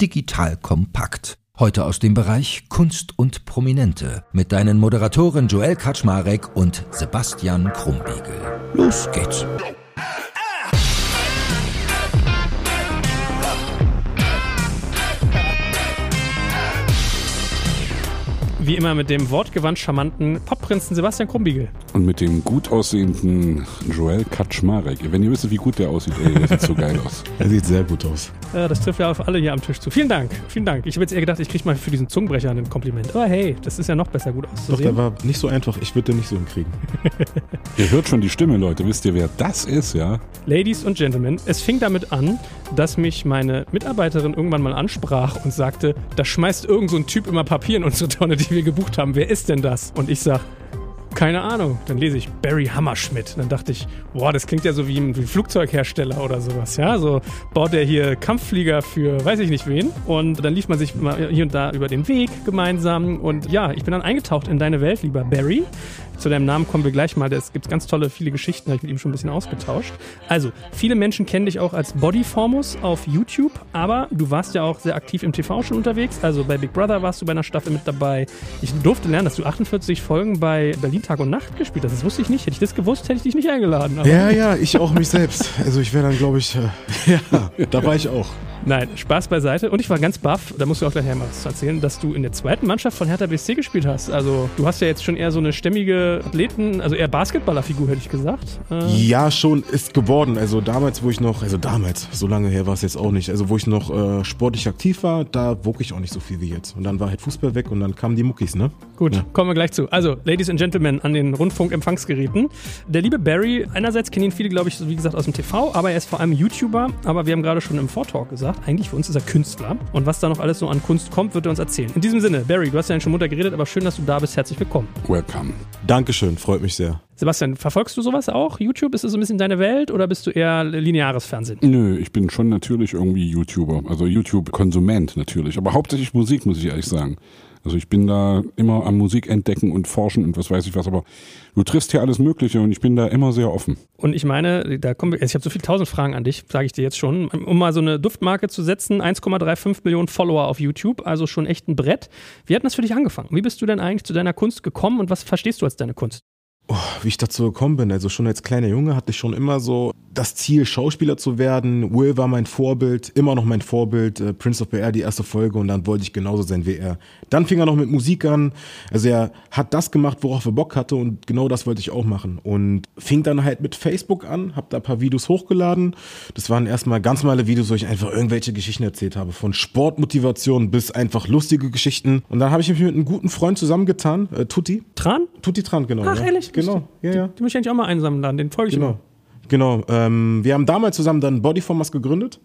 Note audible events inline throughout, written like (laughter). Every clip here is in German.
digital kompakt. Heute aus dem Bereich Kunst und Prominente mit deinen Moderatoren Joel Kaczmarek und Sebastian Krumbiegel. Los geht's. Wie immer mit dem wortgewandt charmanten Popprinzen Sebastian Krumbiegel. Und mit dem gut aussehenden Joel Kaczmarek. Wenn ihr wisst, wie gut der aussieht, ey, der sieht so geil aus. (laughs) Er sieht sehr gut aus. Ja, das trifft ja auf alle hier am Tisch zu. Vielen Dank, vielen Dank. Ich habe jetzt eher gedacht, ich kriege mal für diesen Zungenbrecher ein Kompliment. Aber hey, das ist ja noch besser gut auszusehen. Doch, der war nicht so einfach. Ich würde den nicht so hinkriegen. (laughs) ihr hört schon die Stimme, Leute. Wisst ihr, wer das ist, ja? Ladies und Gentlemen, es fing damit an, dass mich meine Mitarbeiterin irgendwann mal ansprach und sagte, da schmeißt irgend so ein Typ immer Papier in unsere Tonne, die wir gebucht haben. Wer ist denn das? Und ich sag, keine Ahnung. Dann lese ich Barry Hammerschmidt. Dann dachte ich, boah, das klingt ja so wie ein, wie ein Flugzeughersteller oder sowas. Ja, so baut der hier Kampfflieger für weiß ich nicht wen. Und dann lief man sich mal hier und da über den Weg gemeinsam. Und ja, ich bin dann eingetaucht in deine Welt, lieber Barry. Zu deinem Namen kommen wir gleich mal. Es gibt ganz tolle, viele Geschichten, habe ich mit ihm schon ein bisschen ausgetauscht. Also, viele Menschen kennen dich auch als Bodyformus auf YouTube, aber du warst ja auch sehr aktiv im TV schon unterwegs. Also bei Big Brother warst du bei einer Staffel mit dabei. Ich durfte lernen, dass du 48 Folgen bei Berlin Tag und Nacht gespielt hast. Das wusste ich nicht. Hätte ich das gewusst, hätte ich dich nicht eingeladen. ja, ja, ich auch mich selbst. Also ich wäre dann, glaube ich, äh, (laughs) ja, da war ich auch. Nein, Spaß beiseite. Und ich war ganz baff, da musst du auch gleich mal was erzählen, dass du in der zweiten Mannschaft von Hertha BSC gespielt hast. Also du hast ja jetzt schon eher so eine stämmige Athleten, also eher Basketballerfigur, hätte ich gesagt. Äh ja, schon ist geworden. Also damals, wo ich noch, also damals, so lange her war es jetzt auch nicht, also wo ich noch äh, sportlich aktiv war, da wog ich auch nicht so viel wie jetzt. Und dann war halt Fußball weg und dann kamen die Muckis, ne? Gut, ja. kommen wir gleich zu. Also, Ladies and Gentlemen an den Rundfunkempfangsgeräten. Der liebe Barry, einerseits kennen ihn viele, glaube ich, wie gesagt, aus dem TV, aber er ist vor allem YouTuber. Aber wir haben gerade schon im Vortalk gesagt, eigentlich für uns ist er Künstler. Und was da noch alles so an Kunst kommt, wird er uns erzählen. In diesem Sinne, Barry, du hast ja schon munter geredet, aber schön, dass du da bist. Herzlich willkommen. Welcome. Dankeschön, freut mich sehr. Sebastian, verfolgst du sowas auch? YouTube? Ist das so ein bisschen deine Welt oder bist du eher lineares Fernsehen? Nö, ich bin schon natürlich irgendwie YouTuber. Also YouTube-Konsument natürlich. Aber hauptsächlich Musik, muss ich ehrlich sagen. Also ich bin da immer am Musik entdecken und forschen und was weiß ich was, aber du triffst hier alles Mögliche und ich bin da immer sehr offen. Und ich meine, da kommen wir, ich habe so viele tausend Fragen an dich, sage ich dir jetzt schon, um mal so eine Duftmarke zu setzen, 1,35 Millionen Follower auf YouTube, also schon echt ein Brett. Wie hat das für dich angefangen? Wie bist du denn eigentlich zu deiner Kunst gekommen und was verstehst du als deine Kunst? Oh, wie ich dazu gekommen bin. Also schon als kleiner Junge hatte ich schon immer so das Ziel, Schauspieler zu werden. Will war mein Vorbild, immer noch mein Vorbild. Äh, Prince of Bel-Air, die erste Folge und dann wollte ich genauso sein wie er. Dann fing er noch mit Musik an. Also er hat das gemacht, worauf er Bock hatte und genau das wollte ich auch machen. Und fing dann halt mit Facebook an, hab da ein paar Videos hochgeladen. Das waren erstmal ganz normale Videos, wo ich einfach irgendwelche Geschichten erzählt habe. Von Sportmotivation bis einfach lustige Geschichten. Und dann habe ich mich mit einem guten Freund zusammengetan, äh, Tutti. Tran? Tutti Tran, genau. Ach, ja. ehrlich? Genau, ja, ja. Die, die muss ich eigentlich auch mal einsammeln dann, den folge ich genau. immer. Genau, ähm, wir haben damals zusammen dann Bodyformers gegründet,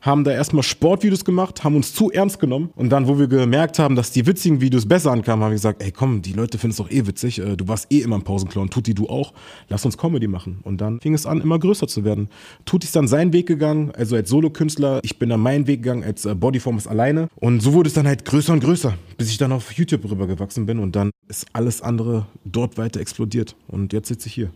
haben da erstmal Sportvideos gemacht, haben uns zu ernst genommen und dann, wo wir gemerkt haben, dass die witzigen Videos besser ankamen, haben wir gesagt, ey komm, die Leute finden es doch eh witzig, äh, du warst eh immer ein Pausenclown, Tutti du auch, lass uns Comedy machen. Und dann fing es an, immer größer zu werden. Tutti ist dann seinen Weg gegangen, also als Solokünstler, ich bin dann meinen Weg gegangen als äh, Bodyformers alleine und so wurde es dann halt größer und größer, bis ich dann auf YouTube rübergewachsen bin und dann ist alles andere dort weiter explodiert und jetzt sitze ich hier.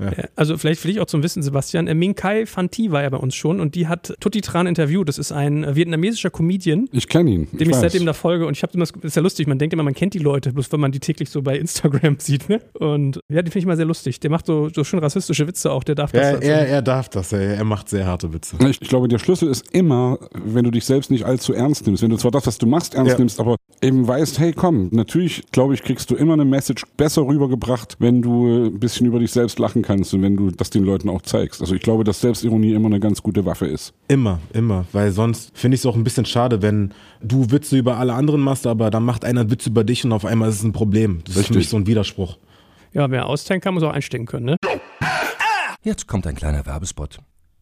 Ja. Also vielleicht für dich auch zum Wissen, Sebastian, äh, Ming Kai Fanti war ja bei uns schon und die hat Tutti Tran interviewt. Das ist ein äh, vietnamesischer Comedian. Ich kenne ihn. Dem ich, ich seitdem da folge und ich habe immer, das ist ja lustig, man denkt immer, man kennt die Leute, bloß wenn man die täglich so bei Instagram (laughs) sieht, ne? Und ja, den finde ich mal sehr lustig. Der macht so, so schön rassistische Witze auch, der darf das. Ja, er, er darf das, er, er macht sehr harte Witze. Ich, ich, glaube, der Schlüssel ist immer, wenn du dich selbst nicht allzu ernst nimmst, wenn du zwar das, was du machst, ernst ja. nimmst, aber eben weißt, hey komm, natürlich, glaube ich, kriegst du immer eine Message besser rübergebracht, wenn du ein bisschen über dich selbst lachen kannst und wenn du das den Leuten auch zeigst. Also ich glaube, dass Selbstironie immer eine ganz gute Waffe ist. Immer, immer. Weil sonst finde ich es auch ein bisschen schade, wenn du Witze über alle anderen machst, aber dann macht einer einen Witz über dich und auf einmal ist es ein Problem. Das Richtig. ist für mich so ein Widerspruch. Ja, wer austeilen kann, muss auch einstecken können, ne? Jetzt kommt ein kleiner Werbespot.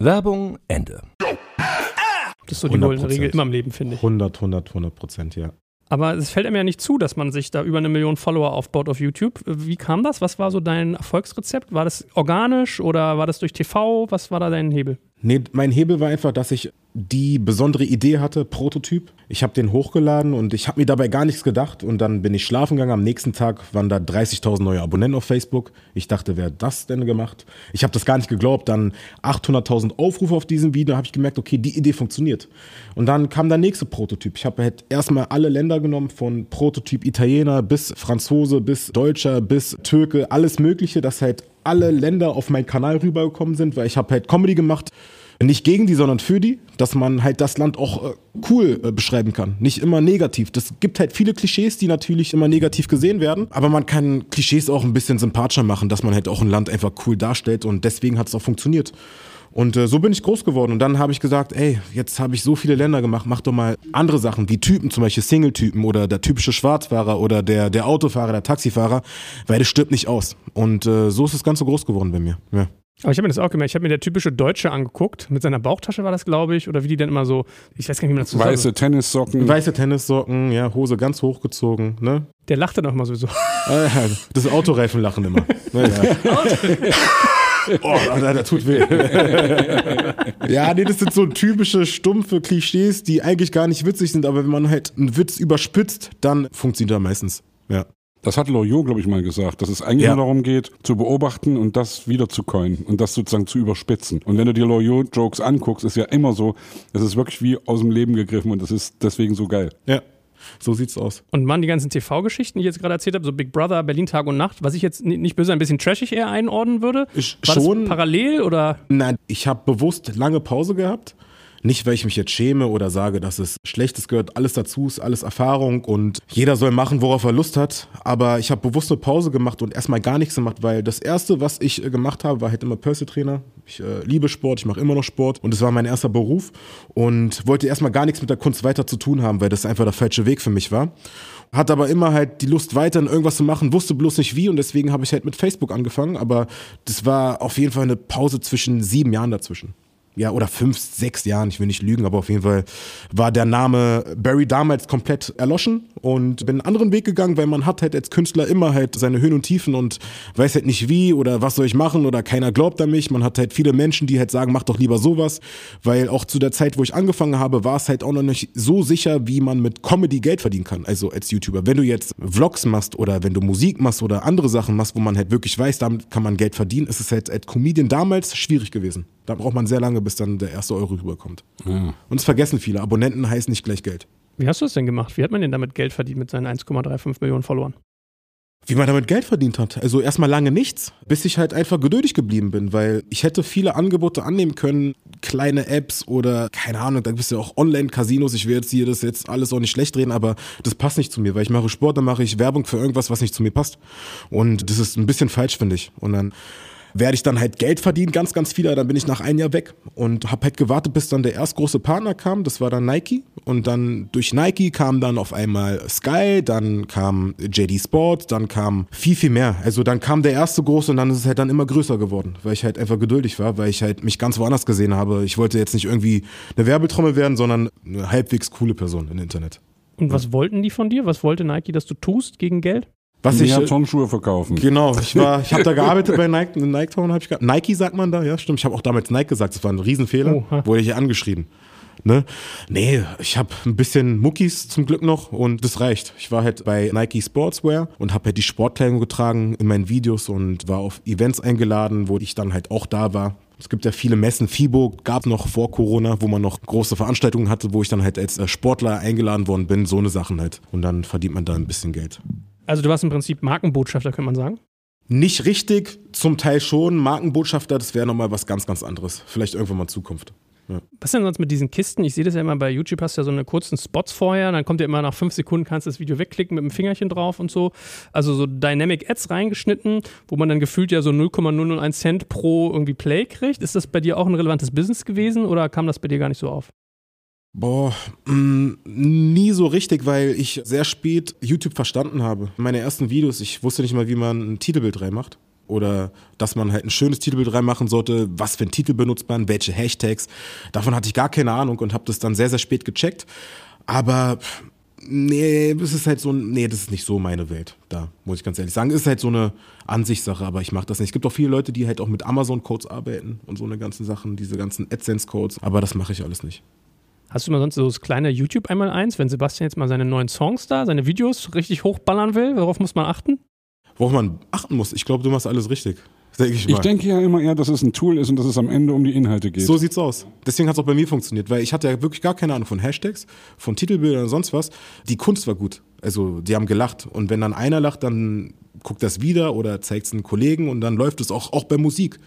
Werbung Ende. Das ist so die 100%. goldene Regel immer im Leben, finde ich. 100, 100, 100 Prozent, ja. Aber es fällt einem ja nicht zu, dass man sich da über eine Million Follower aufbaut auf YouTube. Wie kam das? Was war so dein Erfolgsrezept? War das organisch oder war das durch TV? Was war da dein Hebel? Nee, mein Hebel war einfach, dass ich die besondere Idee hatte, Prototyp. Ich habe den hochgeladen und ich habe mir dabei gar nichts gedacht. Und dann bin ich schlafen gegangen. Am nächsten Tag waren da 30.000 neue Abonnenten auf Facebook. Ich dachte, wer hat das denn gemacht? Ich habe das gar nicht geglaubt. Dann 800.000 Aufrufe auf diesem Video. habe ich gemerkt, okay, die Idee funktioniert. Und dann kam der nächste Prototyp. Ich habe halt erstmal alle Länder genommen, von Prototyp Italiener bis Franzose, bis Deutscher, bis Türke, alles Mögliche, dass halt alle Länder auf meinen Kanal rübergekommen sind, weil ich habe halt Comedy gemacht nicht gegen die, sondern für die, dass man halt das Land auch äh, cool äh, beschreiben kann, nicht immer negativ. Das gibt halt viele Klischees, die natürlich immer negativ gesehen werden, aber man kann Klischees auch ein bisschen sympathischer machen, dass man halt auch ein Land einfach cool darstellt und deswegen hat es auch funktioniert. Und äh, so bin ich groß geworden. Und dann habe ich gesagt, ey, jetzt habe ich so viele Länder gemacht, mach doch mal andere Sachen, wie Typen, zum Beispiel Single-Typen oder der typische Schwarzfahrer oder der, der Autofahrer, der Taxifahrer, weil das stirbt nicht aus. Und äh, so ist das Ganze groß geworden bei mir. Ja. Aber ich habe mir das auch gemerkt. Ich habe mir der typische Deutsche angeguckt. Mit seiner Bauchtasche war das, glaube ich. Oder wie die dann immer so, ich weiß gar nicht, wie man das so Weiße sagt. Tennissocken. Weiße Tennissocken, ja, Hose ganz hochgezogen, ne? Der lachte dann auch immer sowieso. (laughs) Das Autoreifen lachen immer. (laughs) Naja. (laughs) Oh, das tut weh. (laughs) ja, nee, das sind so typische stumpfe Klischees, die eigentlich gar nicht witzig sind, aber wenn man halt einen Witz überspitzt, dann funktioniert er meistens. Ja. Das hat Loriot, glaube ich, mal gesagt, dass es eigentlich Ja. nur darum geht, zu beobachten und das wieder zu coinen und das sozusagen zu überspitzen. Und wenn du dir Loriot-Jokes anguckst, ist ja immer so, das ist wirklich wie aus dem Leben gegriffen und das ist deswegen so geil. Ja. So sieht's aus. Und man, die ganzen TV-Geschichten, die ich jetzt gerade erzählt habe, so Big Brother, Berlin Tag und Nacht, was ich jetzt ni- nicht böse ein bisschen trashig eher einordnen würde. Ich war schon. parallel oder? Nein, ich habe bewusst lange Pause gehabt. Nicht, weil ich mich jetzt schäme oder sage, dass es Schlechtes gehört. Alles dazu ist alles Erfahrung und jeder soll machen, worauf er Lust hat. Aber ich habe bewusst eine Pause gemacht und erstmal gar nichts gemacht, weil das Erste, was ich äh, gemacht habe, war halt immer Personal Trainer. Ich äh, liebe Sport, ich mache immer noch Sport und es war mein erster Beruf und wollte erstmal gar nichts mit der Kunst weiter zu tun haben, weil das einfach der falsche Weg für mich war. Hatte aber immer halt die Lust weiter in irgendwas zu machen, wusste bloß nicht wie und deswegen habe ich halt mit Facebook angefangen. Aber das war auf jeden Fall eine Pause zwischen sieben Jahren dazwischen. Ja, oder fünf, sechs Jahren, ich will nicht lügen, aber auf jeden Fall war der Name Barry damals komplett erloschen und bin einen anderen Weg gegangen, weil man hat halt als Künstler immer halt seine Höhen und Tiefen und weiß halt nicht wie oder was soll ich machen oder keiner glaubt an mich. Man hat halt viele Menschen, die halt sagen, mach doch lieber sowas, weil auch zu der Zeit, wo ich angefangen habe, war es halt auch noch nicht so sicher, wie man mit Comedy Geld verdienen kann, also als YouTuber. Wenn du jetzt Vlogs machst oder wenn du Musik machst oder andere Sachen machst, wo man halt wirklich weiß, damit kann man Geld verdienen, ist es halt als Comedian damals schwierig gewesen. Da braucht man sehr lange, bis dann der erste Euro rüberkommt. Und es vergessen viele. Abonnenten heißt nicht gleich Geld. Wie hast du es denn gemacht? Wie hat man denn damit Geld verdient mit seinen 1,35 Millionen Followern? Wie man damit Geld verdient hat. Also erstmal lange nichts, bis ich halt einfach geduldig geblieben bin, weil ich hätte viele Angebote annehmen können, kleine Apps oder keine Ahnung, da gibt es ja auch Online-Casinos. Ich will jetzt hier das jetzt alles auch nicht schlecht reden, aber das passt nicht zu mir, weil ich mache Sport, dann mache ich Werbung für irgendwas, was nicht zu mir passt. Und das ist ein bisschen falsch, finde ich. Und dann werde ich dann halt Geld verdienen, ganz, ganz viel, dann bin ich nach einem Jahr weg und habe halt gewartet, bis dann der erst große Partner kam, das war dann Nike und dann durch Nike kam dann auf einmal Sky, dann kam JD Sport, dann kam viel, viel mehr. Also dann kam der erste große und dann ist es halt dann immer größer geworden, weil ich halt einfach geduldig war, weil ich halt mich ganz woanders gesehen habe. Ich wollte jetzt nicht irgendwie eine Werbetrommel werden, sondern eine halbwegs coole Person im Internet. Und was wollten die von dir? Was wollte Nike, dass du tust gegen Geld? Was ich, Mehr äh, Turnschuhe verkaufen. Genau, (laughs) ich war, ich habe da gearbeitet bei Nike, in Nike Town habe ich gearbeitet. Nike sagt man da, ja, stimmt. Ich habe auch damals Nike gesagt, das war ein Riesenfehler. Oha. Wurde ich hier angeschrieben. Ne? Nee, ich habe ein bisschen Muckis zum Glück noch und das reicht. Ich war halt bei Nike Sportswear und habe halt die Sportkleidung getragen in meinen Videos und war auf Events eingeladen, wo ich dann halt auch da war. Es gibt ja viele Messen. FIBO gab noch vor Corona, wo man noch große Veranstaltungen hatte, wo ich dann halt als äh, Sportler eingeladen worden bin. So eine Sachen halt. Und dann verdient man da ein bisschen Geld. Also du warst im Prinzip Markenbotschafter, kann man sagen. Nicht richtig, zum Teil schon. Markenbotschafter, das wäre nochmal was ganz, ganz anderes. Vielleicht irgendwann mal in Zukunft. Ja. Was ist denn sonst mit diesen Kisten? Ich sehe das ja immer bei YouTube, hast du ja so eine kurzen Spots vorher, dann kommt ja immer nach fünf Sekunden, kannst du das Video wegklicken mit dem Fingerchen drauf und so. Also so Dynamic Ads reingeschnitten, wo man dann gefühlt ja so 0,001 Cent pro irgendwie Play kriegt. Ist das bei dir auch ein relevantes Business gewesen oder kam das bei dir gar nicht so auf? Boah, mh, nie so richtig, weil ich sehr spät YouTube verstanden habe. Meine ersten Videos, ich wusste nicht mal, wie man ein Titelbild reinmacht. Oder dass man halt ein schönes Titelbild reinmachen sollte, was für ein Titel benutzt man, welche Hashtags. Davon hatte ich gar keine Ahnung und habe das dann sehr, sehr spät gecheckt. Aber nee, es ist halt so, nee, das ist nicht so meine Welt. Da muss ich ganz ehrlich sagen, ist halt so eine Ansichtssache, aber ich mache das nicht. Es gibt auch viele Leute, die halt auch mit Amazon-Codes arbeiten und so eine ganzen Sachen, diese ganzen AdSense-Codes, aber das mache ich alles nicht. Hast du mal sonst so das kleine YouTube einmal eins, wenn Sebastian jetzt mal seine neuen Songs da, seine Videos richtig hochballern will? Worauf muss man achten? Worauf man achten muss, ich glaube, du machst alles richtig. Denke ich. Ich denke ja immer eher, dass es ein Tool ist und dass es am Ende um die Inhalte geht. So sieht's aus. Deswegen hat es auch bei mir funktioniert, weil ich hatte ja wirklich gar keine Ahnung von Hashtags, von Titelbildern und sonst was. Die Kunst war gut. Also die haben gelacht. Und wenn dann einer lacht, dann guckt das wieder oder zeigt es einen Kollegen und dann läuft es auch, auch bei Musik.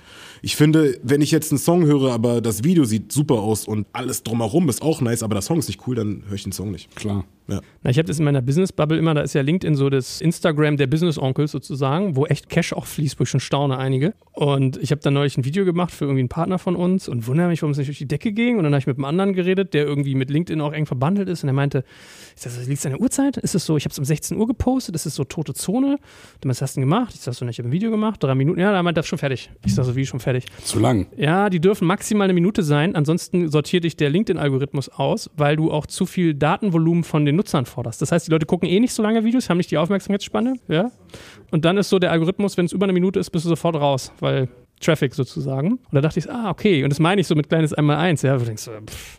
Ich finde, wenn ich jetzt einen Song höre, aber das Video sieht super aus und alles drumherum ist auch nice, aber der Song ist nicht cool, dann höre ich den Song nicht. Klar. Ja. Na, ich habe das in meiner Business-Bubble immer, da ist ja LinkedIn so das Instagram der Business-Onkels sozusagen, wo echt Cash auch fließt, wo ich schon staune einige. Und ich habe dann neulich ein Video gemacht für irgendwie einen Partner von uns und wundere mich, warum es nicht durch die Decke ging. Und dann habe ich mit einem anderen geredet, der irgendwie mit LinkedIn auch eng verbandelt ist. Und er meinte, ist das, liegt es an der Uhrzeit? Ist es so, ich habe es um 16 Uhr gepostet, ist es so tote Zone? Du was hast du denn gemacht? Ich sag so, ich habe ein Video gemacht, drei Minuten. Ja, da meinte er, schon fertig. Ich sag so, wie schon fertig. Zu lang. Ja, die dürfen maximal eine Minute sein, ansonsten sortiert dich der LinkedIn-Algorithmus aus, weil du auch zu viel Datenvolumen von den Nutzern forderst. Das heißt, die Leute gucken eh nicht so lange Videos, haben nicht die Aufmerksamkeitsspanne, ja. Und dann ist so der Algorithmus, wenn es über eine Minute ist, bist du sofort raus, weil Traffic sozusagen. Und da dachte ich, ah, okay. Und das meine ich so mit kleines Einmal-Eins. Ja, du denkst.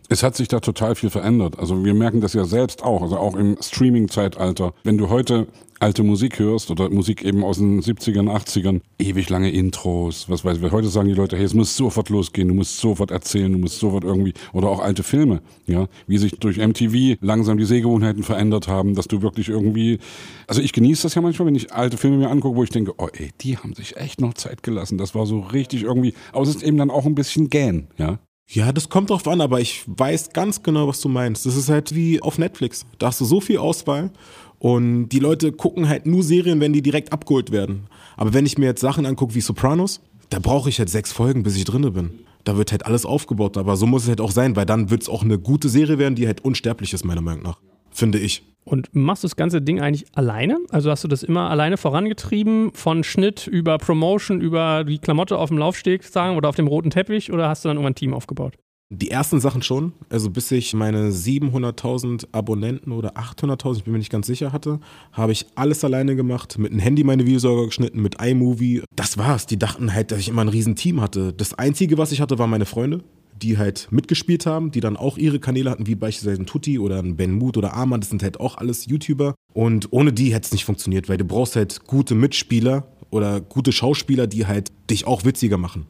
Es hat sich da total viel verändert. Also wir merken das ja selbst auch, also auch im Streaming-Zeitalter. Wenn du heute alte Musik hörst oder Musik eben aus den 70ern, 80ern, ewig lange Intros, was weiß ich. Heute sagen die Leute, hey, es muss sofort losgehen, du musst sofort erzählen, du musst sofort irgendwie, oder auch alte Filme, ja, wie sich durch MTV langsam die Sehgewohnheiten verändert haben, dass du wirklich irgendwie, also ich genieße das ja manchmal, wenn ich alte Filme mir angucke, wo ich denke, oh ey, die haben sich echt noch Zeit gelassen, das war so richtig irgendwie, aber es ist eben dann auch ein bisschen gähn, ja. Ja, das kommt drauf an, aber ich weiß ganz genau, was du meinst. Das ist halt wie auf Netflix. Da hast du so viel Auswahl und die Leute gucken halt nur Serien, wenn die direkt abgeholt werden. Aber wenn ich mir jetzt Sachen angucke wie Sopranos, da brauche ich halt sechs Folgen, bis ich drinne bin. Da wird halt alles aufgebaut, aber so muss es halt auch sein, weil dann wird es auch eine gute Serie werden, die halt unsterblich ist, meiner Meinung nach. Finde ich. Und machst du das ganze Ding eigentlich alleine? Also hast du das immer alleine vorangetrieben, von Schnitt über Promotion, über die Klamotte auf dem Laufsteg sagen oder auf dem roten Teppich oder hast du dann irgendwann ein Team aufgebaut? Die ersten Sachen schon, also bis ich meine 700.000 Abonnenten oder 800.000, ich bin mir nicht ganz sicher hatte, habe ich alles alleine gemacht, mit einem Handy meine Videos sogar geschnitten, mit iMovie. Das war's. Die dachten halt, dass ich immer ein riesen Team hatte. Das Einzige, was ich hatte, waren meine Freunde, die halt mitgespielt haben, die dann auch ihre Kanäle hatten, wie beispielsweise ein Tutti oder ein Ben Mood oder Arman, das sind halt auch alles YouTuber. Und ohne die hätte es nicht funktioniert, weil du brauchst halt gute Mitspieler oder gute Schauspieler, die halt dich auch witziger machen.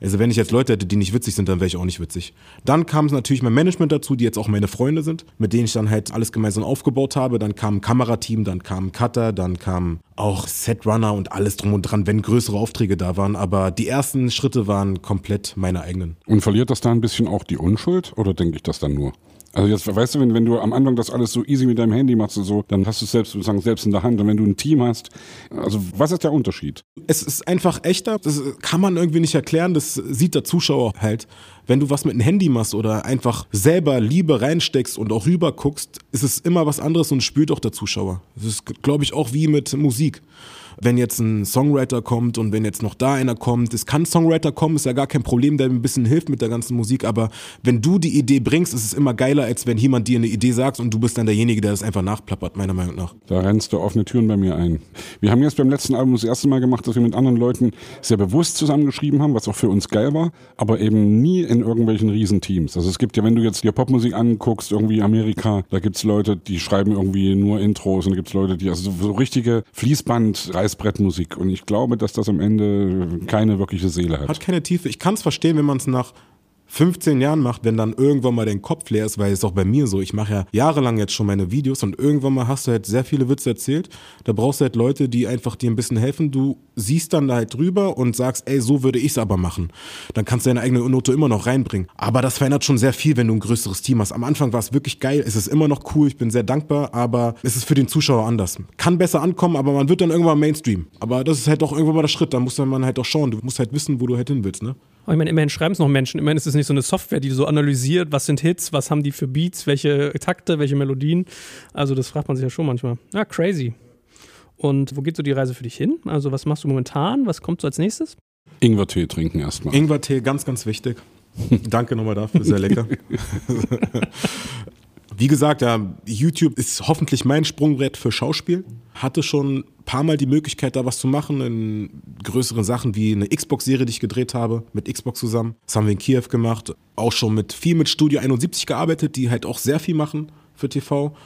Also wenn ich jetzt Leute hätte, die nicht witzig sind, dann wäre ich auch nicht witzig. Dann kam natürlich mein Management dazu, die jetzt auch meine Freunde sind, mit denen ich dann halt alles gemeinsam aufgebaut habe. Dann kam ein Kamerateam, dann kam ein Cutter, dann kam auch Setrunner und alles drum und dran, wenn größere Aufträge da waren. Aber die ersten Schritte waren komplett meine eigenen. Und verliert das da ein bisschen auch die Unschuld oder denke ich das dann nur? Also jetzt weißt du, wenn, wenn du am Anfang das alles so easy mit deinem Handy machst und so, dann hast du es selbst sozusagen selbst in der Hand. Und wenn du ein Team hast, also was ist der Unterschied? Es ist einfach echter, das kann man irgendwie nicht erklären, das sieht der Zuschauer halt. Wenn du was mit einem Handy machst oder einfach selber Liebe reinsteckst und auch rüber guckst, ist es immer was anderes und spürt auch der Zuschauer. Das ist, glaube ich, auch wie mit Musik wenn jetzt ein Songwriter kommt und wenn jetzt noch da einer kommt, es kann Songwriter kommen, ist ja gar kein Problem, der ein bisschen hilft mit der ganzen Musik, aber wenn du die Idee bringst, ist es immer geiler, als wenn jemand dir eine Idee sagt und du bist dann derjenige, der das einfach nachplappert, meiner Meinung nach. Da rennst du offene Türen bei mir ein. Wir haben jetzt beim letzten Album das erste Mal gemacht, dass wir mit anderen Leuten sehr bewusst zusammengeschrieben haben, was auch für uns geil war, aber eben nie in irgendwelchen Riesenteams. Also es gibt ja, wenn du jetzt dir Popmusik anguckst, irgendwie Amerika, da gibt's Leute, die schreiben irgendwie nur Intros und da gibt's Leute, die also so richtige Fließband Reißbrettmusik. Und ich glaube, dass das am Ende keine wirkliche Seele hat. Hat keine Tiefe. Ich kann es verstehen, wenn man es nach 15 Jahren macht, wenn dann irgendwann mal dein Kopf leer ist, weil es auch bei mir so, ich mache ja jahrelang jetzt schon meine Videos und irgendwann mal hast du halt sehr viele Witze erzählt. Da brauchst du halt Leute, die einfach dir ein bisschen helfen. Du siehst dann da halt drüber und sagst, ey, so würde ich es aber machen. Dann kannst du deine eigene Note immer noch reinbringen. Aber das verändert schon sehr viel, wenn du ein größeres Team hast. Am Anfang war es wirklich geil, es ist immer noch cool, ich bin sehr dankbar, aber es ist für den Zuschauer anders. Kann besser ankommen, aber man wird dann irgendwann Mainstream. Aber das ist halt auch irgendwann mal der Schritt, da muss man halt auch schauen. Du musst halt wissen, wo du halt hin willst, ne? Aber ich meine, immerhin schreiben es noch Menschen. Immerhin ist es nicht so eine Software, die so analysiert, was sind Hits, was haben die für Beats, welche Takte, welche Melodien. Also das fragt man sich ja schon manchmal. Ja, crazy. Und wo geht so die Reise für dich hin? Also was machst du momentan? Was kommt so als nächstes? Ingwertee trinken erstmal. Ingwertee, ganz, ganz wichtig. Danke nochmal dafür, sehr lecker. (laughs) Wie gesagt, ja, YouTube ist hoffentlich mein Sprungbrett für Schauspiel. Hatte schon ein paar Mal die Möglichkeit, da was zu machen in größeren Sachen wie eine Xbox-Serie, die ich gedreht habe, mit Xbox zusammen. Das haben wir in Kiew gemacht. Auch schon mit viel mit Studio 71 gearbeitet, die halt auch sehr viel machen für TV.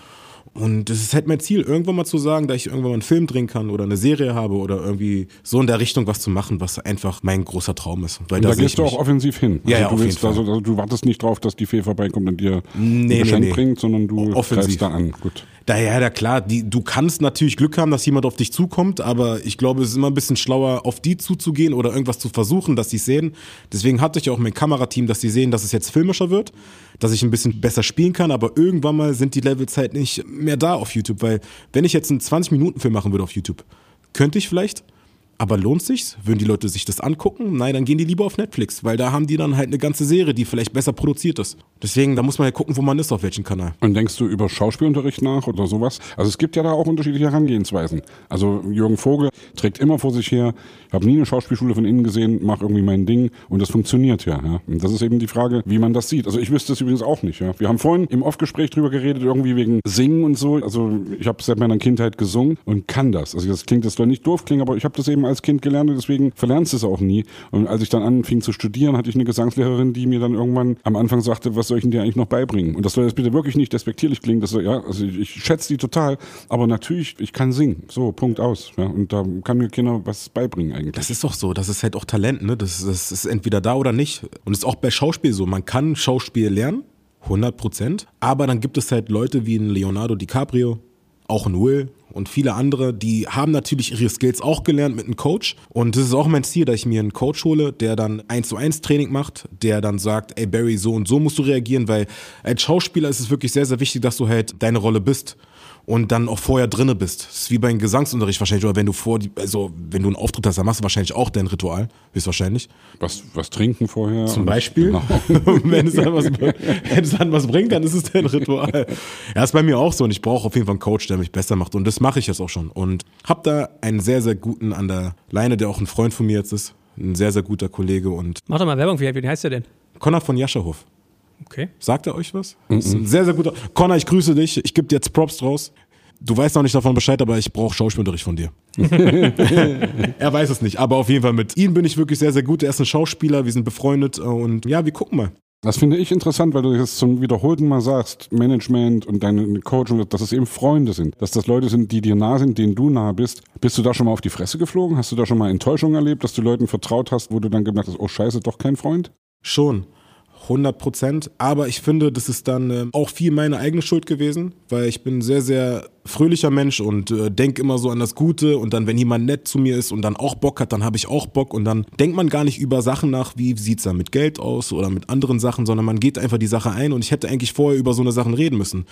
Und es ist halt mein Ziel, irgendwann mal zu sagen, dass ich irgendwann mal einen Film drehen kann oder eine Serie habe oder irgendwie so in der Richtung was zu machen, was einfach mein großer Traum ist. Weil und da, da gehst du auch offensiv hin. Also ja, ja, du, auf jeden Fall. Also, also, du wartest nicht drauf, dass die Fee vorbeikommt und dir nee, ein Geschenk nee, nee. bringt, sondern du offensiv. da an. Gut. Daher, ja, klar, die, du kannst natürlich Glück haben, dass jemand auf dich zukommt, aber ich glaube, es ist immer ein bisschen schlauer, auf die zuzugehen oder irgendwas zu versuchen, dass sie sehen. Deswegen hatte ich auch mein Kamerateam, dass sie sehen, dass es jetzt filmischer wird, dass ich ein bisschen besser spielen kann, aber irgendwann mal sind die Levels halt nicht mehr da auf YouTube, weil wenn ich jetzt einen 20-Minuten-Film machen würde auf YouTube, könnte ich vielleicht, aber lohnt sich's? Würden die Leute sich das angucken? Nein, dann gehen die lieber auf Netflix, weil da haben die dann halt eine ganze Serie, die vielleicht besser produziert ist. Deswegen, da muss man ja gucken, wo man ist, auf welchem Kanal. Und denkst du über Schauspielunterricht nach oder sowas? Also es gibt ja da auch unterschiedliche Herangehensweisen. Also Jürgen Vogel trägt immer vor sich her, ich habe nie eine Schauspielschule von innen gesehen, mach irgendwie mein Ding und das funktioniert ja, ja. Und das ist eben die Frage, wie man das sieht. Also ich wüsste es übrigens auch nicht. Ja. Wir haben vorhin im Off-Gespräch drüber geredet, irgendwie wegen Singen und so. Also ich habe seit meiner Kindheit gesungen und kann das. Also das klingt jetzt zwar nicht doof klingen, aber ich habe das eben als Kind gelernt und deswegen verlernst du es auch nie. Und als ich dann anfing zu studieren, hatte ich eine Gesangslehrerin, die mir dann irgendwann am Anfang sagte, was soll ich denn dir eigentlich noch beibringen? Und das soll jetzt bitte wirklich nicht despektierlich klingen. Das ja, also ich, ich schätze die total, aber natürlich, ich kann singen. So, Punkt aus. Ja. Und da kann mir Kinder was beibringen eigentlich. Das ist doch so, das ist halt auch Talent, ne? Das, das ist entweder da oder nicht. Und es ist auch bei Schauspiel so. Man kann Schauspiel lernen, 100 Prozent. Aber dann gibt es halt Leute wie ein Leonardo DiCaprio, auch ein Will und viele andere, die haben natürlich ihre Skills auch gelernt mit einem Coach. Und das ist auch mein Ziel, dass ich mir einen Coach hole, der dann eins zu eins Training macht, der dann sagt, ey Barry, so und so musst du reagieren, weil als Schauspieler ist es wirklich sehr, sehr wichtig, dass du halt deine Rolle bist und dann auch vorher drinne bist. Das ist wie beim Gesangsunterricht wahrscheinlich, oder wenn du vor, also wenn du einen Auftritt hast, dann machst du wahrscheinlich auch dein Ritual, höchstwahrscheinlich. Was, was trinken vorher? Zum Beispiel. Genau. (laughs) wenn, es dann was, wenn es dann was bringt, dann ist es dein Ritual. Ja, ist bei mir auch so und ich brauche auf jeden Fall einen Coach, der mich besser macht und das mache ich jetzt auch schon und hab da einen sehr, sehr guten an der Leine, der auch ein Freund von mir jetzt ist. Ein sehr, sehr guter Kollege und. Mach doch mal Werbung, wie, wie heißt der denn? Konrad von Jascherhof. Okay. Sagt er euch was? Mm -mm. sehr, sehr guter. Connor, ich grüße dich. Ich gebe dir jetzt Props draus. Du weißt noch nicht davon Bescheid, aber ich brauche Schauspielunterricht von dir. (laughs) er weiß es nicht, aber auf jeden Fall mit ihm bin ich wirklich sehr, sehr gut. Er ist ein Schauspieler, wir sind befreundet und ja, wir gucken mal. Das finde ich interessant, weil du jetzt zum wiederholten Mal sagst, Management und deine Coach, dass es eben Freunde sind. Dass das Leute sind, die dir nah sind, denen du nah bist. Bist du da schon mal auf die Fresse geflogen? Hast du da schon mal Enttäuschung erlebt, dass du Leuten vertraut hast, wo du dann gemerkt hast, oh scheiße, doch kein Freund? Schon. 100 Prozent. Aber ich finde, das ist dann äh, auch viel meine eigene Schuld gewesen, weil ich bin sehr, sehr fröhlicher Mensch und äh, denke immer so an das Gute und dann, wenn jemand nett zu mir ist und dann auch Bock hat, dann habe ich auch Bock und dann denkt man gar nicht über Sachen nach, wie sieht's da mit Geld aus oder mit anderen Sachen, sondern man geht einfach die Sache ein und ich hätte eigentlich vorher über so eine Sachen reden müssen.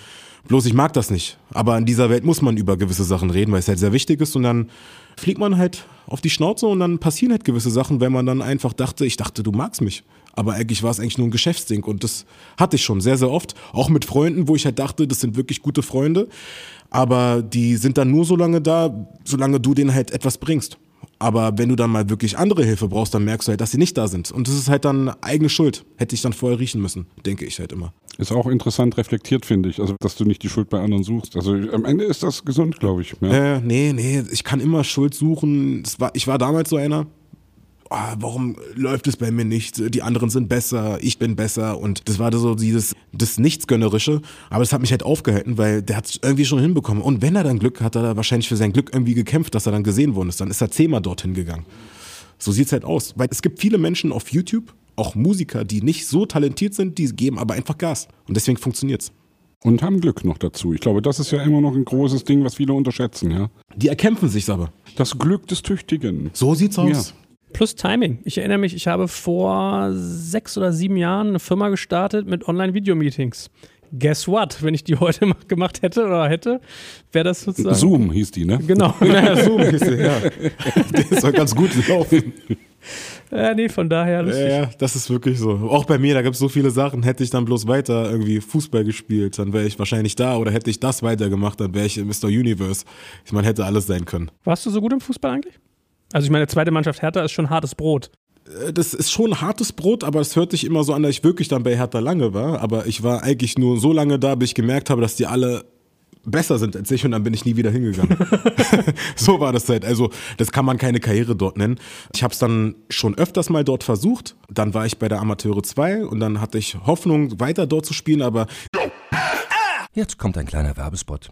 Bloß ich mag das nicht. Aber in dieser Welt muss man über gewisse Sachen reden, weil es halt sehr wichtig ist und dann fliegt man halt auf die Schnauze und dann passieren halt gewisse Sachen, wenn man dann einfach dachte, ich dachte, du magst mich. Aber eigentlich war es eigentlich nur ein Geschäftsding und das hatte ich schon sehr, sehr oft. Auch mit Freunden, wo ich halt dachte, das sind wirklich gute Freunde. Aber die sind dann nur so lange da, solange du denen halt etwas bringst. Aber wenn du dann mal wirklich andere Hilfe brauchst, dann merkst du halt, dass sie nicht da sind. Und das ist halt dann eigene Schuld. Hätte ich dann vorher riechen müssen, denke ich halt immer. Ist auch interessant reflektiert, finde ich. Also, dass du nicht die Schuld bei anderen suchst. Also, am Ende ist das gesund, glaube ich. Ja. Äh, nee, nee, ich kann immer Schuld suchen. War, ich war damals so einer oh, warum läuft es bei mir nicht? Die anderen sind besser, ich bin besser. Und das war so dieses, das Nichtsgönnerische. Aber es hat mich halt aufgehalten, weil der hat es irgendwie schon hinbekommen. Und wenn er dann Glück hat, hat er wahrscheinlich für sein Glück irgendwie gekämpft, dass er dann gesehen worden ist. Dann ist er zehnmal dorthin gegangen. So sieht's halt aus. Weil es gibt viele Menschen auf YouTube, auch Musiker, die nicht so talentiert sind, die geben aber einfach Gas. Und deswegen funktioniert's. Und haben Glück noch dazu. Ich glaube, das ist ja immer noch ein großes Ding, was viele unterschätzen, ja. Die erkämpfen sich's aber. Das Glück des Tüchtigen. So sieht's aus. Plus Timing. Ich erinnere mich, ich habe vor sechs oder sieben Jahren eine Firma gestartet mit Online-Video-Meetings. Guess what? Wenn ich die heute mal gemacht hätte oder hätte, wäre das sozusagen. Zoom hieß die, ne? Genau. (laughs) Ja, Zoom hieß der, ja. (laughs) Der soll ganz gut laufen. Ja, nee, von daher. Ja, lustig. ja, das ist wirklich so. Auch bei mir, da gibt es so viele Sachen. Hätte ich dann bloß weiter irgendwie Fußball gespielt, dann wäre ich wahrscheinlich da. Oder hätte ich das weitergemacht, dann wäre ich in Mr. Universe. Ich meine, hätte alles sein können. Warst du so gut im Fußball eigentlich? Also ich meine, zweite Mannschaft Hertha ist schon hartes Brot. Äh, Das ist schon hartes Brot, aber es hört sich immer so an, dass ich wirklich dann bei Hertha lange war. Aber ich war eigentlich nur so lange da, bis ich gemerkt habe, dass die alle besser sind als ich und dann bin ich nie wieder hingegangen. (laughs) (laughs) so war das halt. Also das kann man keine Karriere dort nennen. Ich habe es dann schon öfters mal dort versucht. Dann war ich bei der Amateure 2 und dann hatte ich Hoffnung, weiter dort zu spielen, aber Jetzt kommt ein kleiner Werbespot.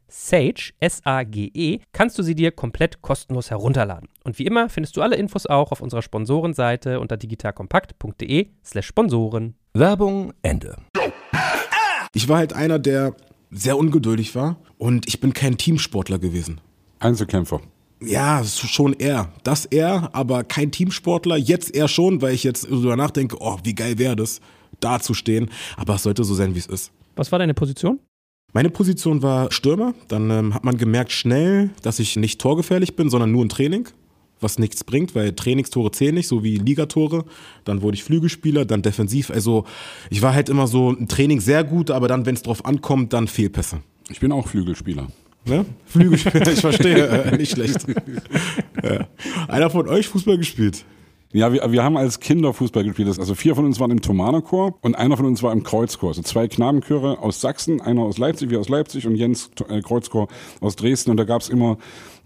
Sage, S-A-G-E, kannst du sie dir komplett kostenlos herunterladen. Und wie immer findest du alle Infos auch auf unserer Sponsorenseite unter digitalkompakt.de slash Sponsoren. Werbung Ende. ich war halt einer, der sehr ungeduldig war und ich bin kein Teamsportler gewesen. Einzelkämpfer. Ja, schon eher. Das eher, aber kein Teamsportler. Jetzt eher schon, weil ich jetzt darüber nachdenke, oh, wie geil wäre das, da zu stehen. Aber es sollte so sein, wie es ist. Was war deine Position? Meine Position war Stürmer. Dann ähm, hat man gemerkt schnell, dass ich nicht torgefährlich bin, sondern nur ein Training, was nichts bringt, weil Trainingstore zählen nicht, so wie Ligatore. Dann wurde ich Flügelspieler, dann defensiv. Also ich war halt immer so ein Training sehr gut, aber dann, wenn es drauf ankommt, dann Fehlpässe. Ich bin auch Flügelspieler. Ne? Flügelspieler, (laughs) ich verstehe, äh, nicht schlecht. (laughs) ja. Einer von euch Fußball gespielt? Ja, wir, wir haben als Kinder Fußball gespielt. Also vier von uns waren im Thomanerchor und einer von uns war im Kreuzchor. Also zwei Knabenchöre aus Sachsen, einer aus Leipzig, wir aus Leipzig und Jens äh, Kreuzchor aus Dresden. Und da gab's immer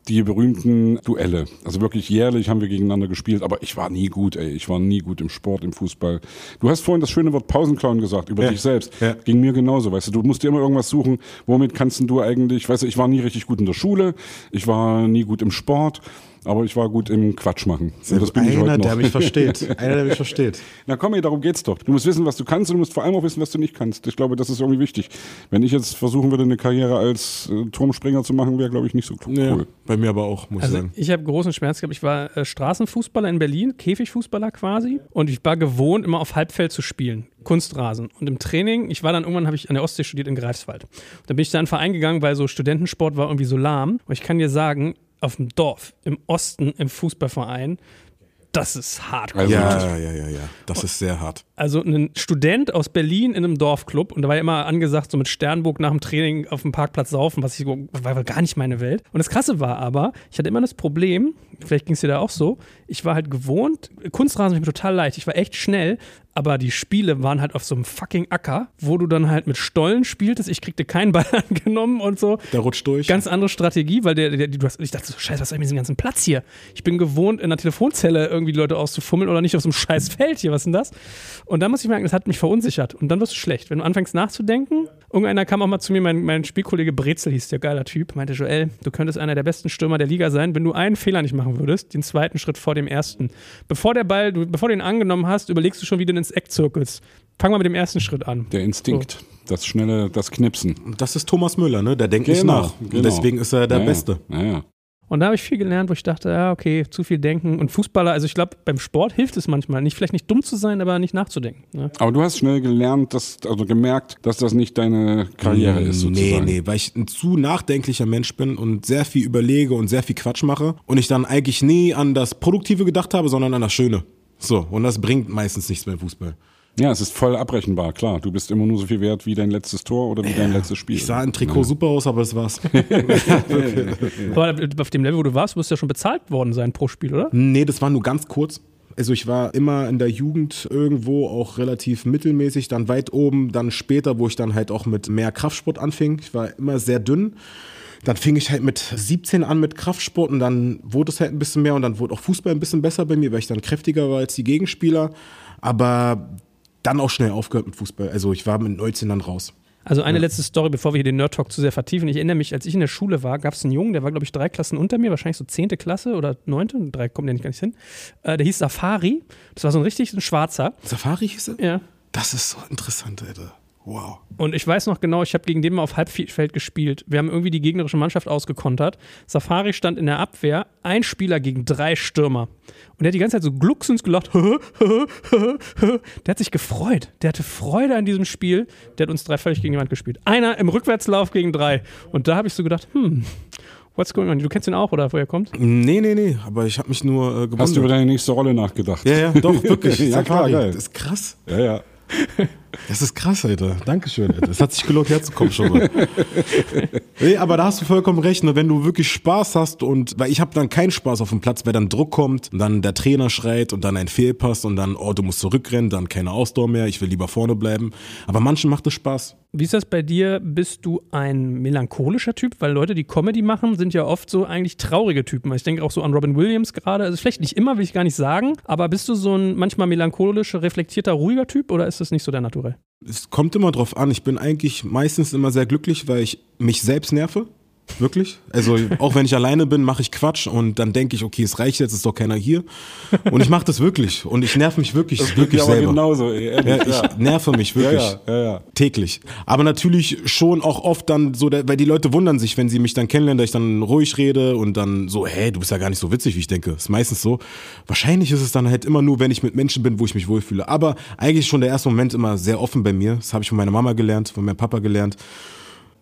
die berühmten Duelle. Also wirklich jährlich haben wir gegeneinander gespielt, aber ich war nie gut, ey. Ich war nie gut im Sport, im Fußball. Du hast vorhin das schöne Wort Pausenclown gesagt über Ja. dich selbst. Ja. Ging mir genauso, weißt du. Du musst dir immer irgendwas suchen, womit kannst denn du eigentlich, weißt du, ich war nie richtig gut in der Schule, ich war nie gut im Sport, aber ich war gut im Quatsch machen. Das bin ich Einer, heute noch. der mich versteht. (laughs) Einer, der mich versteht. Na komm, ey, darum geht's doch. Du musst wissen, was du kannst und du musst vor allem auch wissen, was du nicht kannst. Ich glaube, das ist irgendwie wichtig. Wenn ich jetzt versuchen würde, eine Karriere als äh, Turmspringer zu machen, wäre, glaube ich, nicht so cool. Ja, bei mir aber auch, muss Also ich sagen. ich habe großen Schmerz gehabt. Ich war äh, Straßenfußballer in Berlin, Käfigfußballer quasi. Und ich war gewohnt, immer auf Halbfeld zu spielen. Kunstrasen. Und im Training, ich war dann irgendwann, habe ich an der Ostsee studiert in Greifswald. Und da bin ich da in einen Verein gegangen, weil so Studentensport war irgendwie so lahm. Und ich kann dir sagen, auf dem Dorf, im Osten, im Fußballverein, das ist hart. Also- Ja, ja, ja, ja. Das ist sehr hart. Also ein Student aus Berlin in einem Dorfclub und da war ja immer angesagt, so mit Sternburg nach dem Training auf dem Parkplatz saufen, was ich so, war gar nicht meine Welt. Und das Krasse war aber, ich hatte immer das Problem, vielleicht ging es dir da auch so, ich war halt gewohnt, Kunstrasen ist mir total leicht, ich war echt schnell, aber die Spiele waren halt auf so einem fucking Acker, wo du dann halt mit Stollen spieltest, ich kriegte keinen Ball (laughs) angenommen und so. Der rutscht durch. Ganz andere Strategie, weil der, der, du hast, ich dachte so, scheiße, was ist eigentlich mit diesem ganzen Platz hier? Ich bin gewohnt, in einer Telefonzelle irgendwie die Leute auszufummeln oder nicht auf so einem scheiß Feld hier, was ist denn das? Und dann muss ich merken, das hat mich verunsichert. Und dann wirst du schlecht. Wenn du anfängst nachzudenken, irgendeiner kam auch mal zu mir, mein, mein Spielkollege Brezel hieß der geiler Typ, meinte Joel, du könntest einer der besten Stürmer der Liga sein, wenn du einen Fehler nicht machen würdest, den zweiten Schritt vor dem ersten. Bevor der Ball, du, bevor du ihn angenommen hast, überlegst du schon, wie du ihn ins Eck zirkelst. Fang mal mit dem ersten Schritt an. Der Instinkt. Das schnelle, das Knipsen. Das ist Thomas Müller, ne? Der denkt nicht Genau, nach. genau. Deswegen ist er der ja, Beste. Ja, ja. Und da habe ich viel gelernt, wo ich dachte, ja, okay, zu viel denken. Und Fußballer, also ich glaube, beim Sport hilft es manchmal, nicht vielleicht nicht dumm zu sein, aber nicht nachzudenken. Ne? Aber du hast schnell gelernt, dass, also gemerkt, dass das nicht deine Karriere ist, Nee, sozusagen. nee, weil ich ein zu nachdenklicher Mensch bin und sehr viel überlege und sehr viel Quatsch mache und ich dann eigentlich nie an das Produktive gedacht habe, sondern an das Schöne. So, und das bringt meistens nichts beim Fußball. Ja, es ist voll abrechenbar, klar. Du bist immer nur so viel wert wie dein letztes Tor oder wie dein letztes Spiel. Ich sah im Trikot super aus, aber das war's. (laughs) Aber auf dem Level, wo du warst, musst du ja schon bezahlt worden sein pro Spiel, oder? nee, das war nur ganz kurz. Also ich war immer in der Jugend irgendwo auch relativ mittelmäßig, dann weit oben, dann später, wo ich dann halt auch mit mehr Kraftsport anfing. Ich war immer sehr dünn. Dann fing ich halt mit 17 an mit Kraftsport und dann wurde es halt ein bisschen mehr und dann wurde auch Fußball ein bisschen besser bei mir, weil ich dann kräftiger war als die Gegenspieler. Aber dann auch schnell aufgehört mit Fußball. Also ich war mit 19 dann raus. Also eine letzte Story, bevor wir hier den Nerd Talk zu sehr vertiefen. Ich erinnere mich, als ich in der Schule war, gab es einen Jungen, der war, glaube ich, drei Klassen unter mir, wahrscheinlich so zehnte Klasse oder neunte, drei kommt der nicht gar nicht hin. Äh, der hieß Safari. Das war so ein richtig ein Schwarzer. Safari hieß er? Ja. Das ist so interessant, Alter. Wow. Und ich weiß noch genau, ich habe gegen den mal auf Halbfeld gespielt. Wir haben irgendwie die gegnerische Mannschaft ausgekontert. Safari stand in der Abwehr, ein Spieler gegen drei Stürmer. Und der hat die ganze Zeit so glucksens gelacht. (laughs) der hat sich gefreut. Der hatte Freude an diesem Spiel. Der hat uns drei völlig gegen die Wand gespielt. Einer im Rückwärtslauf gegen drei. Und da habe ich so gedacht, hm, what's going on? Du kennst ihn auch, oder woher kommt? Nee, nee, nee, aber ich habe mich nur äh, gewundert. Hast du über deine nächste Rolle nachgedacht? Ja, ja, doch, wirklich. (laughs) Ja, klar, geil. Das ist krass. Ja, ja. Das ist krass, Alter. Dankeschön, Alter. Es hat sich gelohnt, herzukommen schon mal. nee, aber da hast du vollkommen recht. Ne? Wenn du wirklich Spaß hast und, weil ich habe dann keinen Spaß auf dem Platz, weil dann Druck kommt und dann der Trainer schreit und dann ein Fehlpass und dann, oh, du musst zurückrennen, dann keine Ausdauer mehr, ich will lieber vorne bleiben. Aber manchen macht es Spaß. Wie ist das bei dir? Bist du ein melancholischer Typ? Weil Leute, die Comedy machen, sind ja oft so eigentlich traurige Typen. Ich denke auch so an Robin Williams gerade. Also vielleicht nicht immer, will ich gar nicht sagen. Aber bist du so ein manchmal melancholischer, reflektierter, ruhiger Typ oder ist das nicht so der Naturell? Es kommt immer drauf an. Ich bin eigentlich meistens immer sehr glücklich, weil ich mich selbst nerve. Wirklich. Also auch wenn ich alleine bin, mache ich Quatsch und dann denke ich, okay, es reicht jetzt, ist doch keiner hier. Und ich mache das wirklich. Und ich nerv mich wirklich, wirklich ja, aber selber. genauso, ehrlich, Ja, ich nerve mich ja, wirklich ja, ja, ja. täglich. Aber natürlich schon auch oft dann so, weil die Leute wundern sich, wenn sie mich dann kennenlernen, dass ich dann ruhig rede und dann so, hey, du bist ja gar nicht so witzig, wie ich denke. Ist meistens so. Wahrscheinlich ist es dann halt immer nur, wenn ich mit Menschen bin, wo ich mich wohlfühle. Aber eigentlich schon der erste Moment immer sehr offen bei mir. Das habe ich von meiner Mama gelernt, von meinem Papa gelernt.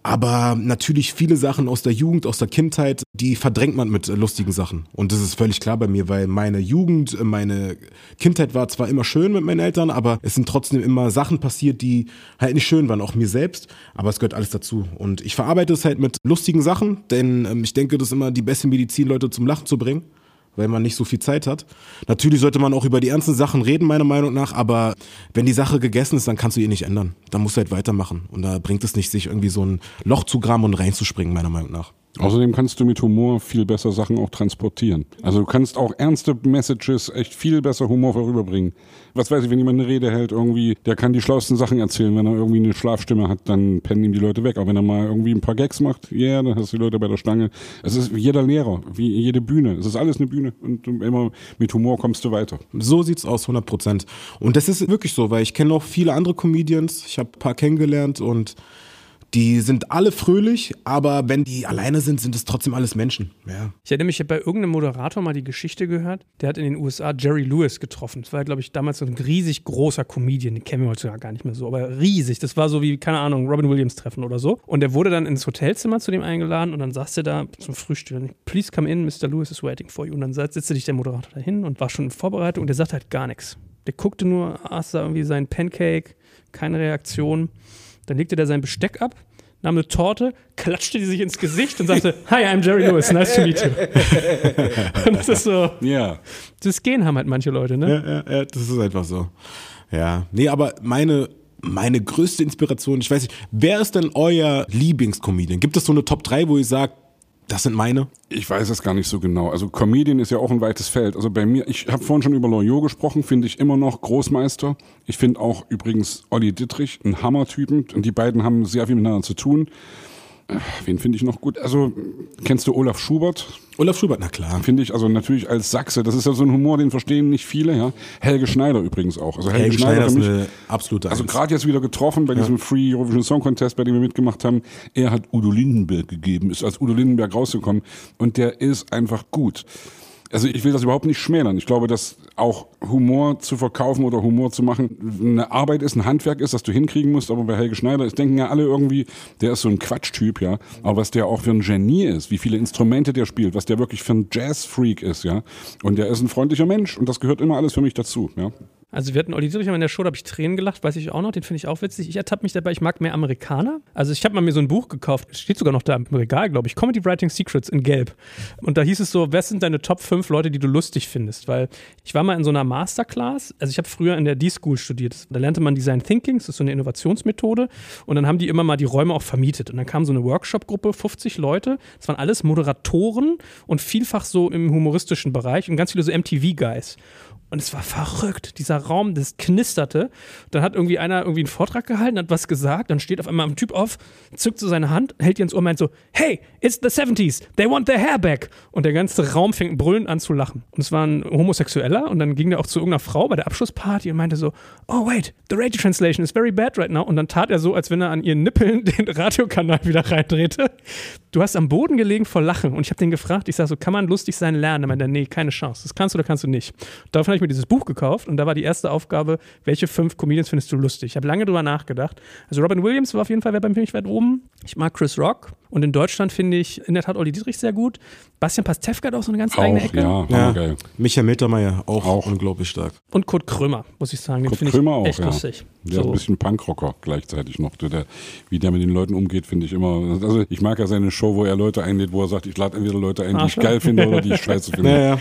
Aber natürlich viele Sachen aus der Jugend, aus der Kindheit, die verdrängt man mit äh, lustigen Sachen. Und das ist völlig klar bei mir, weil meine Jugend, äh, meine Kindheit war zwar immer schön mit meinen Eltern, aber es sind trotzdem immer Sachen passiert, die halt nicht schön waren, auch mir selbst. Aber es gehört alles dazu. Und ich verarbeite es halt mit lustigen Sachen, denn ähm, ich denke, das ist immer die beste Medizin, Leute zum Lachen zu bringen weil man nicht so viel Zeit hat. Natürlich sollte man auch über die ernsten Sachen reden, meiner Meinung nach, aber wenn die Sache gegessen ist, dann kannst du ihr nicht ändern. Dann musst du halt weitermachen. Und da bringt es nicht, sich irgendwie so ein Loch zu graben und reinzuspringen, meiner Meinung nach. Außerdem kannst du mit Humor viel besser Sachen auch transportieren. Also du kannst auch ernste Messages echt viel besser Humor vorüberbringen. Was weiß ich, wenn jemand eine Rede hält, irgendwie, der kann die schlauesten Sachen erzählen. Wenn er irgendwie eine Schlafstimme hat, dann pennen ihm die Leute weg. Aber wenn er mal irgendwie ein paar Gags macht, ja, yeah, dann hast du die Leute bei der Stange. Es ist wie jeder Lehrer, wie jede Bühne. Es ist alles eine Bühne und immer mit Humor kommst du weiter. So sieht's aus, 100 Prozent. Und das ist wirklich so, weil ich kenne auch viele andere Comedians. Ich habe ein paar kennengelernt und die sind alle fröhlich, aber wenn die alleine sind, sind es trotzdem alles Menschen. Ja. Ich erinnere mich, bei irgendeinem Moderator mal die Geschichte gehört. Der hat in den USA Jerry Lewis getroffen. Das war, glaube ich, damals so ein riesig großer Comedian. Den kennen wir heutzutage gar nicht mehr so, aber riesig. Das war so wie, keine Ahnung, Robin Williams treffen oder so. Und der wurde dann ins Hotelzimmer zu dem eingeladen und dann saß er da zum Frühstück. Please come in, Mr. Lewis is waiting for you. Und dann setzte sich der Moderator dahin und war schon in Vorbereitung und der sagte halt gar nichts. Der guckte nur, aß da irgendwie seinen Pancake, keine Reaktion. Dann legte der sein Besteck ab, nahm eine Torte, klatschte die sich ins Gesicht und sagte, Hi, I'm Jerry Lewis, nice to meet you. (laughs) und das ist so, Ja. das Gehen haben halt manche Leute, ne? Ja, ja, ja, das ist einfach so. Ja, nee, aber meine, meine größte Inspiration, ich weiß nicht, wer ist denn euer Lieblingscomedian? Gibt es so eine Top 3, wo ihr sagt, das sind meine? Ich weiß es gar nicht so genau. Also Comedian ist ja auch ein weites Feld. Also bei mir, ich habe vorhin schon über Loriot gesprochen, finde ich immer noch Großmeister. Ich finde auch übrigens Olli Dittrich einen Hammertypen. Und die beiden haben sehr viel miteinander zu tun. Wen finde ich noch gut? Also, kennst du Olaf Schubert? Olaf Schubert, na klar. Finde ich, also natürlich als Sachse, das ist ja so ein Humor, den verstehen nicht viele, ja. Helge Schneider übrigens auch. Also Helge Schneider ist für mich, eine absolute also gerade jetzt wieder getroffen bei diesem Free Eurovision Song Contest, bei dem wir mitgemacht haben. Er hat Udo Lindenberg gegeben, ist als Udo Lindenberg rausgekommen und der ist einfach gut. Also ich will das überhaupt nicht schmälern. Ich glaube, dass auch Humor zu verkaufen oder Humor zu machen eine Arbeit ist, ein Handwerk ist, das du hinkriegen musst. Aber bei Helge Schneider, es denken ja alle irgendwie, der ist so ein Quatschtyp, ja. Aber was der auch für ein Genie ist, wie viele Instrumente der spielt, was der wirklich für ein Jazzfreak ist, ja. Und der ist ein freundlicher Mensch und das gehört immer alles für mich dazu, ja. Also wir hatten Olli Dietrich in der Show, da habe ich Tränen gelacht, weiß ich auch noch, den finde ich auch witzig. Ich ertappe mich dabei, ich mag mehr Amerikaner. Also ich habe mal mir so ein Buch gekauft, steht sogar noch da im Regal, glaube ich, Comedy Writing Secrets in Gelb. Und da hieß es so, wer sind deine Top 5 Leute, die du lustig findest? Weil ich war mal in so einer Masterclass, also ich habe früher in der D-School studiert, da lernte man Design Thinking, das ist so eine Innovationsmethode und dann haben die immer mal die Räume auch vermietet und dann kam so eine Workshop-Gruppe, 50 Leute, das waren alles Moderatoren und vielfach so im humoristischen Bereich und ganz viele so MTV-Guys. Und es war verrückt. Dieser Raum, das knisterte. Dann hat irgendwie einer irgendwie einen Vortrag gehalten, hat was gesagt. Dann steht auf einmal ein Typ auf, zückt so seine Hand, hält ihr ins Ohr und meint so: Hey, it's the 70s. They want their hair back. Und der ganze Raum fängt brüllend an zu lachen. Und es war ein Homosexueller. Und dann ging der auch zu irgendeiner Frau bei der Abschlussparty und meinte so: Oh, wait, the radio translation is very bad right now. Und dann tat er so, als wenn er an ihren Nippeln (laughs) den Radiokanal wieder reindrehte. Du hast am Boden gelegen vor Lachen. Und ich habe den gefragt, ich sage so: Kann man lustig sein lernen? Er meinte, nee, keine Chance. Das kannst du oder kannst du nicht. Daraufhin habe ich mir dieses Buch gekauft und da war die erste Aufgabe, welche fünf Comedians findest du lustig? Ich habe lange drüber nachgedacht. Also Robin Williams war auf jeden Fall wer bei mir weit oben. Ich mag Chris Rock und in Deutschland finde ich in der Tat Olli Dietrich sehr gut. Bastian Pastewka hat auch so eine ganz eigene Auch, Ecke. ja, Ja, geil. Michael Mittermeier, auch, Auch. unglaublich stark. Und Kurt Krömer, muss ich sagen. Den Kurt finde ich Krömer auch, echt ja. lustig. Der ist ein bisschen Punkrocker gleichzeitig noch. Der, der, wie der mit den Leuten umgeht, finde ich immer. Also ich mag ja seine Show, wo er Leute einlädt, wo er sagt, ich lade entweder Leute ein, die ich Arschloch. geil finde oder die ich scheiße (laughs) finde. Ja, ja.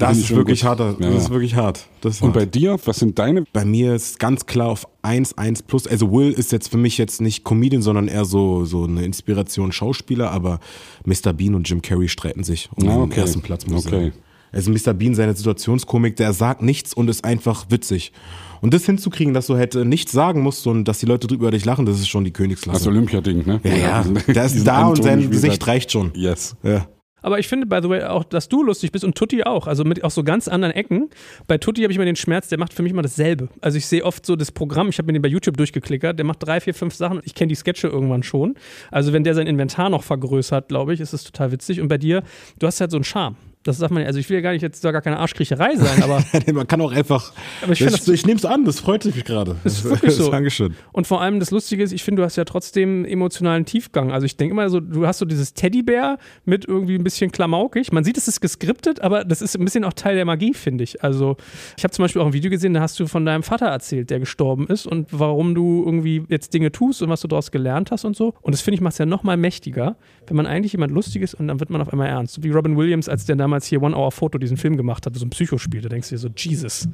Da Das ist wirklich gut. harter. Das Ja, ist ja. wirklich hart. Ist Und hart. bei dir, was sind deine? Bei mir ist ganz klar auf 1, 1 plus. Also Will ist jetzt für mich jetzt nicht Comedian, sondern eher so, so eine Inspiration Schauspieler, aber Mr. Bean und Jim Carrey streiten sich um Ah, den okay. ersten Platz, muss Okay. Also Mr. Bean, seine Situationskomik, der sagt nichts und ist einfach witzig. Und das hinzukriegen, dass du halt nichts sagen musst und dass die Leute drüber über dich lachen, das ist schon die Königsklasse. Das Olympia-Ding, ne? ja, ja, (laughs) der ist da und sein Gesicht reicht schon. Yes. Ja. Aber ich finde, by the way, auch, dass du lustig bist und Tutti auch. Also mit auch so ganz anderen Ecken. Bei Tutti habe ich immer den Schmerz, der macht für mich immer dasselbe. Also ich sehe oft so das Programm, ich habe mir den bei YouTube durchgeklickert, der macht drei, vier, fünf Sachen. Ich kenne die Sketche irgendwann schon. Also wenn der sein Inventar noch vergrößert, glaube ich, ist es total witzig. Und bei dir, du hast halt so einen Charme. Das sagt man ja, also ich will ja gar nicht jetzt soll gar keine Arschkriecherei sein, (laughs) aber Man kann auch einfach. Aber ich ich das, das- ich nehme es an, das freut mich gerade. ist (laughs) wirklich so. Dankeschön. Und vor allem das Lustige ist, ich finde, du hast ja trotzdem emotionalen Tiefgang. Also ich denke immer so, du hast so dieses Teddybär mit irgendwie ein bisschen klamaukig. Man sieht, es ist geskriptet, aber das ist ein bisschen auch Teil der Magie, finde ich. Also ich habe zum Beispiel auch ein Video gesehen, da hast du von deinem Vater erzählt, der gestorben ist und warum du irgendwie jetzt Dinge tust und was du daraus gelernt hast und so. Und das finde ich macht es ja noch mal mächtiger, wenn man eigentlich jemand lustig ist und dann wird man auf einmal ernst. So wie Robin Williams, als der damals hier One Hour Photo diesen Film gemacht hat, so ein Psychospiel. Da denkst du dir so, Jesus.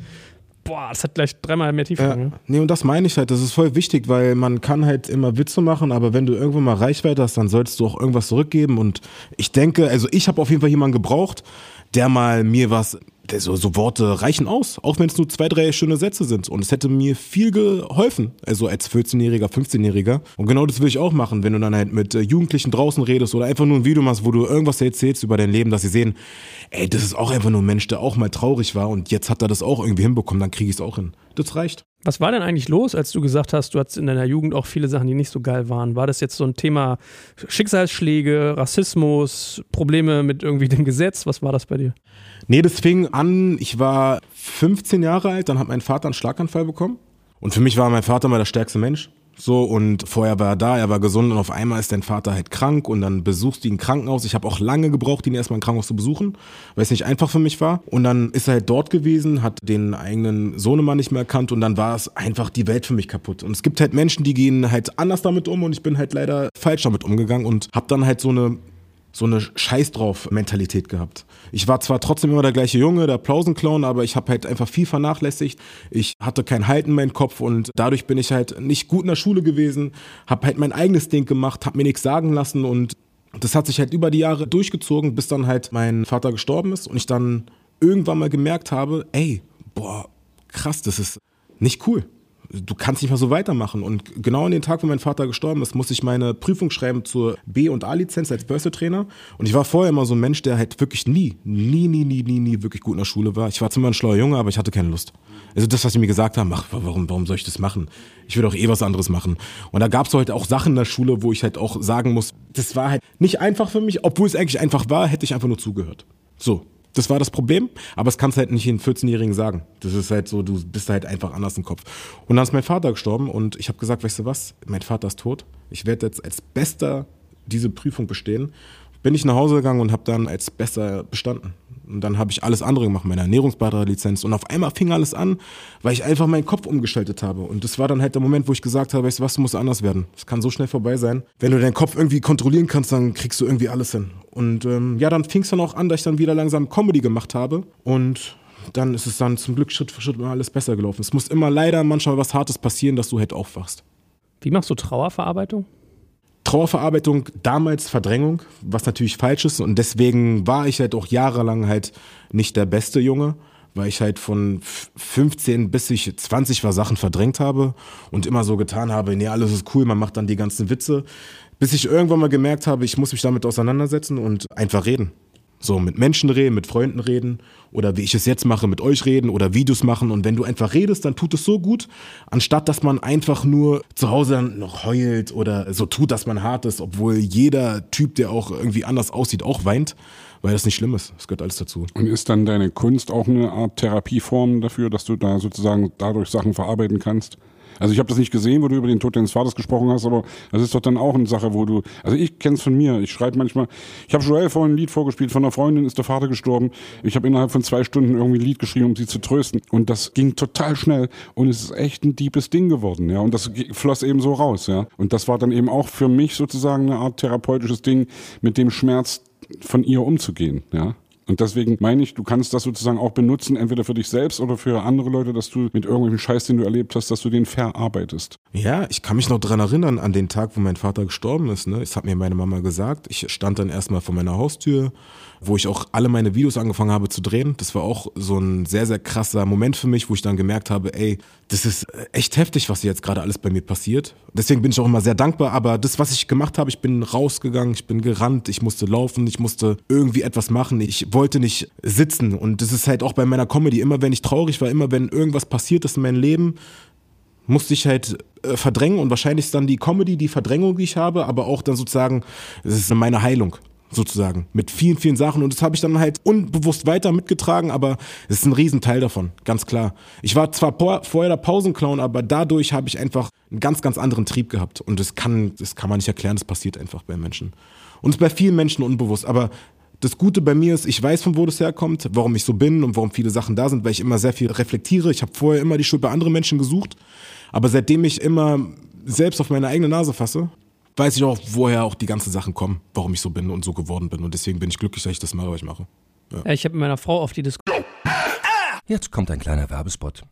Boah, das hat gleich dreimal mehr Tiefgang. Ja. ne? Nee, und das meine ich halt, das ist voll wichtig, weil man kann halt immer Witze machen, aber wenn du irgendwann mal Reichweite hast, dann sollst du auch irgendwas zurückgeben und ich denke, also ich habe auf jeden Fall jemanden gebraucht, der mal mir was, so, so Worte reichen aus, auch wenn es nur zwei, drei schöne Sätze sind und es hätte mir viel geholfen, also als 14-Jähriger, 15-Jähriger und genau das will ich auch machen, wenn du dann halt mit äh, Jugendlichen draußen redest oder einfach nur ein Video machst, wo du irgendwas erzählst über dein Leben, dass sie sehen, ey, das ist auch einfach nur ein Mensch, der auch mal traurig war und jetzt hat er das auch irgendwie hinbekommen, dann kriege ich es auch hin. Das reicht. Was war denn eigentlich los, als du gesagt hast, du hattest in deiner Jugend auch viele Sachen, die nicht so geil waren? War das jetzt so ein Thema Schicksalsschläge, Rassismus, Probleme mit irgendwie dem Gesetz? Was war das bei dir? Nee, das fing an, ich war 15 Jahre alt, dann hat mein Vater einen Schlaganfall bekommen. Und für mich war mein Vater mal der stärkste Mensch. So, und vorher war er da, er war gesund und auf einmal ist dein Vater halt krank und dann besuchst du ihn im Krankenhaus. Ich habe auch lange gebraucht, ihn erstmal im Krankenhaus zu besuchen, weil es nicht einfach für mich war. Und dann ist er halt dort gewesen, hat den eigenen Sohnemann nicht mehr erkannt und dann war es einfach die Welt für mich kaputt. Und es gibt halt Menschen, die gehen halt anders damit um und ich bin halt leider falsch damit umgegangen und habe dann halt so eine so eine Scheiß drauf Mentalität gehabt. Ich war zwar trotzdem immer der gleiche Junge, der Applausenclown, aber ich habe halt einfach viel vernachlässigt. Ich hatte kein Halt in meinem Kopf und dadurch bin ich halt nicht gut in der Schule gewesen, habe halt mein eigenes Ding gemacht, habe mir nichts sagen lassen und das hat sich halt über die Jahre durchgezogen, bis dann halt mein Vater gestorben ist und ich dann irgendwann mal gemerkt habe, ey, boah, krass, das ist nicht cool. Du kannst nicht mehr so weitermachen. Und genau an den Tag, wo mein Vater gestorben ist, musste ich meine Prüfung schreiben zur B- und A-Lizenz als Börse-Trainer. Und ich war vorher immer so ein Mensch, der halt wirklich nie, nie, nie, nie, nie, nie wirklich gut in der Schule war. Ich war zwar immer ein schlauer Junge, aber ich hatte keine Lust. Also das, was sie mir gesagt haben, ach, warum, warum soll ich das machen? Ich will doch eh was anderes machen. Und da gab es halt auch Sachen in der Schule, wo ich halt auch sagen muss, das war halt nicht einfach für mich, obwohl es eigentlich einfach war, hätte ich einfach nur zugehört. So, das war das Problem, aber es kannst halt nicht den 14-Jährigen sagen. Das ist halt so, du bist halt einfach anders im Kopf. Und dann ist mein Vater gestorben und ich habe gesagt, weißt du was, mein Vater ist tot. Ich werde jetzt als Bester diese Prüfung bestehen. Bin ich nach Hause gegangen und habe dann als Bester bestanden. Und dann habe ich alles andere gemacht, meine Ernährungsberaterlizenz. Und auf einmal fing alles an, weil ich einfach meinen Kopf umgestaltet habe. Und das war dann halt der Moment, wo ich gesagt habe, weißt du was, du musst anders werden. Es kann so schnell vorbei sein. Wenn du deinen Kopf irgendwie kontrollieren kannst, dann kriegst du irgendwie alles hin. Und ähm, ja, dann fing es dann auch an, dass ich dann wieder langsam Comedy gemacht habe. Und dann ist es dann zum Glück Schritt für Schritt immer alles besser gelaufen. Es muss immer leider manchmal was Hartes passieren, dass du halt aufwachst. Wie machst du Trauerverarbeitung? Trauerverarbeitung, damals Verdrängung, was natürlich falsch ist. Und deswegen war ich halt auch jahrelang halt nicht der beste Junge, weil ich halt von 15 bis ich 20 war Sachen verdrängt habe und immer so getan habe, nee, alles ist cool, man macht dann die ganzen Witze. Bis ich irgendwann mal gemerkt habe, ich muss mich damit auseinandersetzen und einfach reden. So mit Menschen reden, mit Freunden reden oder wie ich es jetzt mache, mit euch reden oder Videos machen. Und wenn du einfach redest, dann tut es so gut, anstatt dass man einfach nur zu Hause noch heult oder so tut, dass man hart ist, obwohl jeder Typ, der auch irgendwie anders aussieht, auch weint, weil das nicht schlimm ist. Das gehört alles dazu. Und ist dann deine Kunst auch eine Art Therapieform dafür, dass du da sozusagen dadurch Sachen verarbeiten kannst? Also ich habe das nicht gesehen, wo du über den Tod deines Vaters gesprochen hast, aber das ist doch dann auch eine Sache, wo du, also ich kenn's von mir, ich schreibe manchmal, ich habe Joel vorhin ein Lied vorgespielt, von einer Freundin ist der Vater gestorben, ich habe innerhalb von zwei Stunden irgendwie ein Lied geschrieben, um sie zu trösten. Und das ging total schnell und es ist echt ein deepes Ding geworden, ja, und das floss eben so raus, ja, und das war dann eben auch für mich sozusagen eine Art therapeutisches Ding, mit dem Schmerz von ihr umzugehen, ja. Und deswegen meine ich, du kannst das sozusagen auch benutzen, entweder für dich selbst oder für andere Leute, dass du mit irgendwelchen Scheiß, den du erlebt hast, dass du den verarbeitest. Ja, ich kann mich noch dran erinnern, an den Tag, wo mein Vater gestorben ist. Ne? Das hat mir meine Mama gesagt. Ich stand dann erstmal vor meiner Haustür, wo ich auch alle meine Videos angefangen habe zu drehen. Das war auch so ein sehr, sehr krasser Moment für mich, wo ich dann gemerkt habe, ey, das ist echt heftig, was jetzt gerade alles bei mir passiert. Deswegen bin ich auch immer sehr dankbar. Aber das, was ich gemacht habe, ich bin rausgegangen, ich bin gerannt, ich musste laufen, ich musste irgendwie etwas machen. Ich wollte nicht sitzen. Und das ist halt auch bei meiner Comedy. Immer wenn ich traurig war, immer wenn irgendwas passiert ist in meinem Leben, musste ich halt äh, verdrängen und wahrscheinlich ist dann die Comedy die Verdrängung, die ich habe, aber auch dann sozusagen, es ist meine Heilung sozusagen mit vielen, vielen Sachen und das habe ich dann halt unbewusst weiter mitgetragen, aber es ist ein Riesenteil davon, ganz klar. Ich war zwar vorher der Pausenclown, aber dadurch habe ich einfach einen ganz, ganz anderen Trieb gehabt und das kann, das kann man nicht erklären, das passiert einfach bei Menschen. Und es ist bei vielen Menschen unbewusst, aber das Gute bei mir ist, ich weiß, von wo das herkommt, warum ich so bin und warum viele Sachen da sind, weil ich immer sehr viel reflektiere. Ich habe vorher immer die Schuld bei anderen Menschen gesucht, aber seitdem ich immer selbst auf meine eigene Nase fasse, weiß ich auch, woher auch die ganzen Sachen kommen, warum ich so bin und so geworden bin. Und deswegen bin ich glücklich, dass ich das mache, was ich mache. Ja. Ich habe mit meiner Frau auf die Diskussion. Jetzt kommt ein kleiner Werbespot.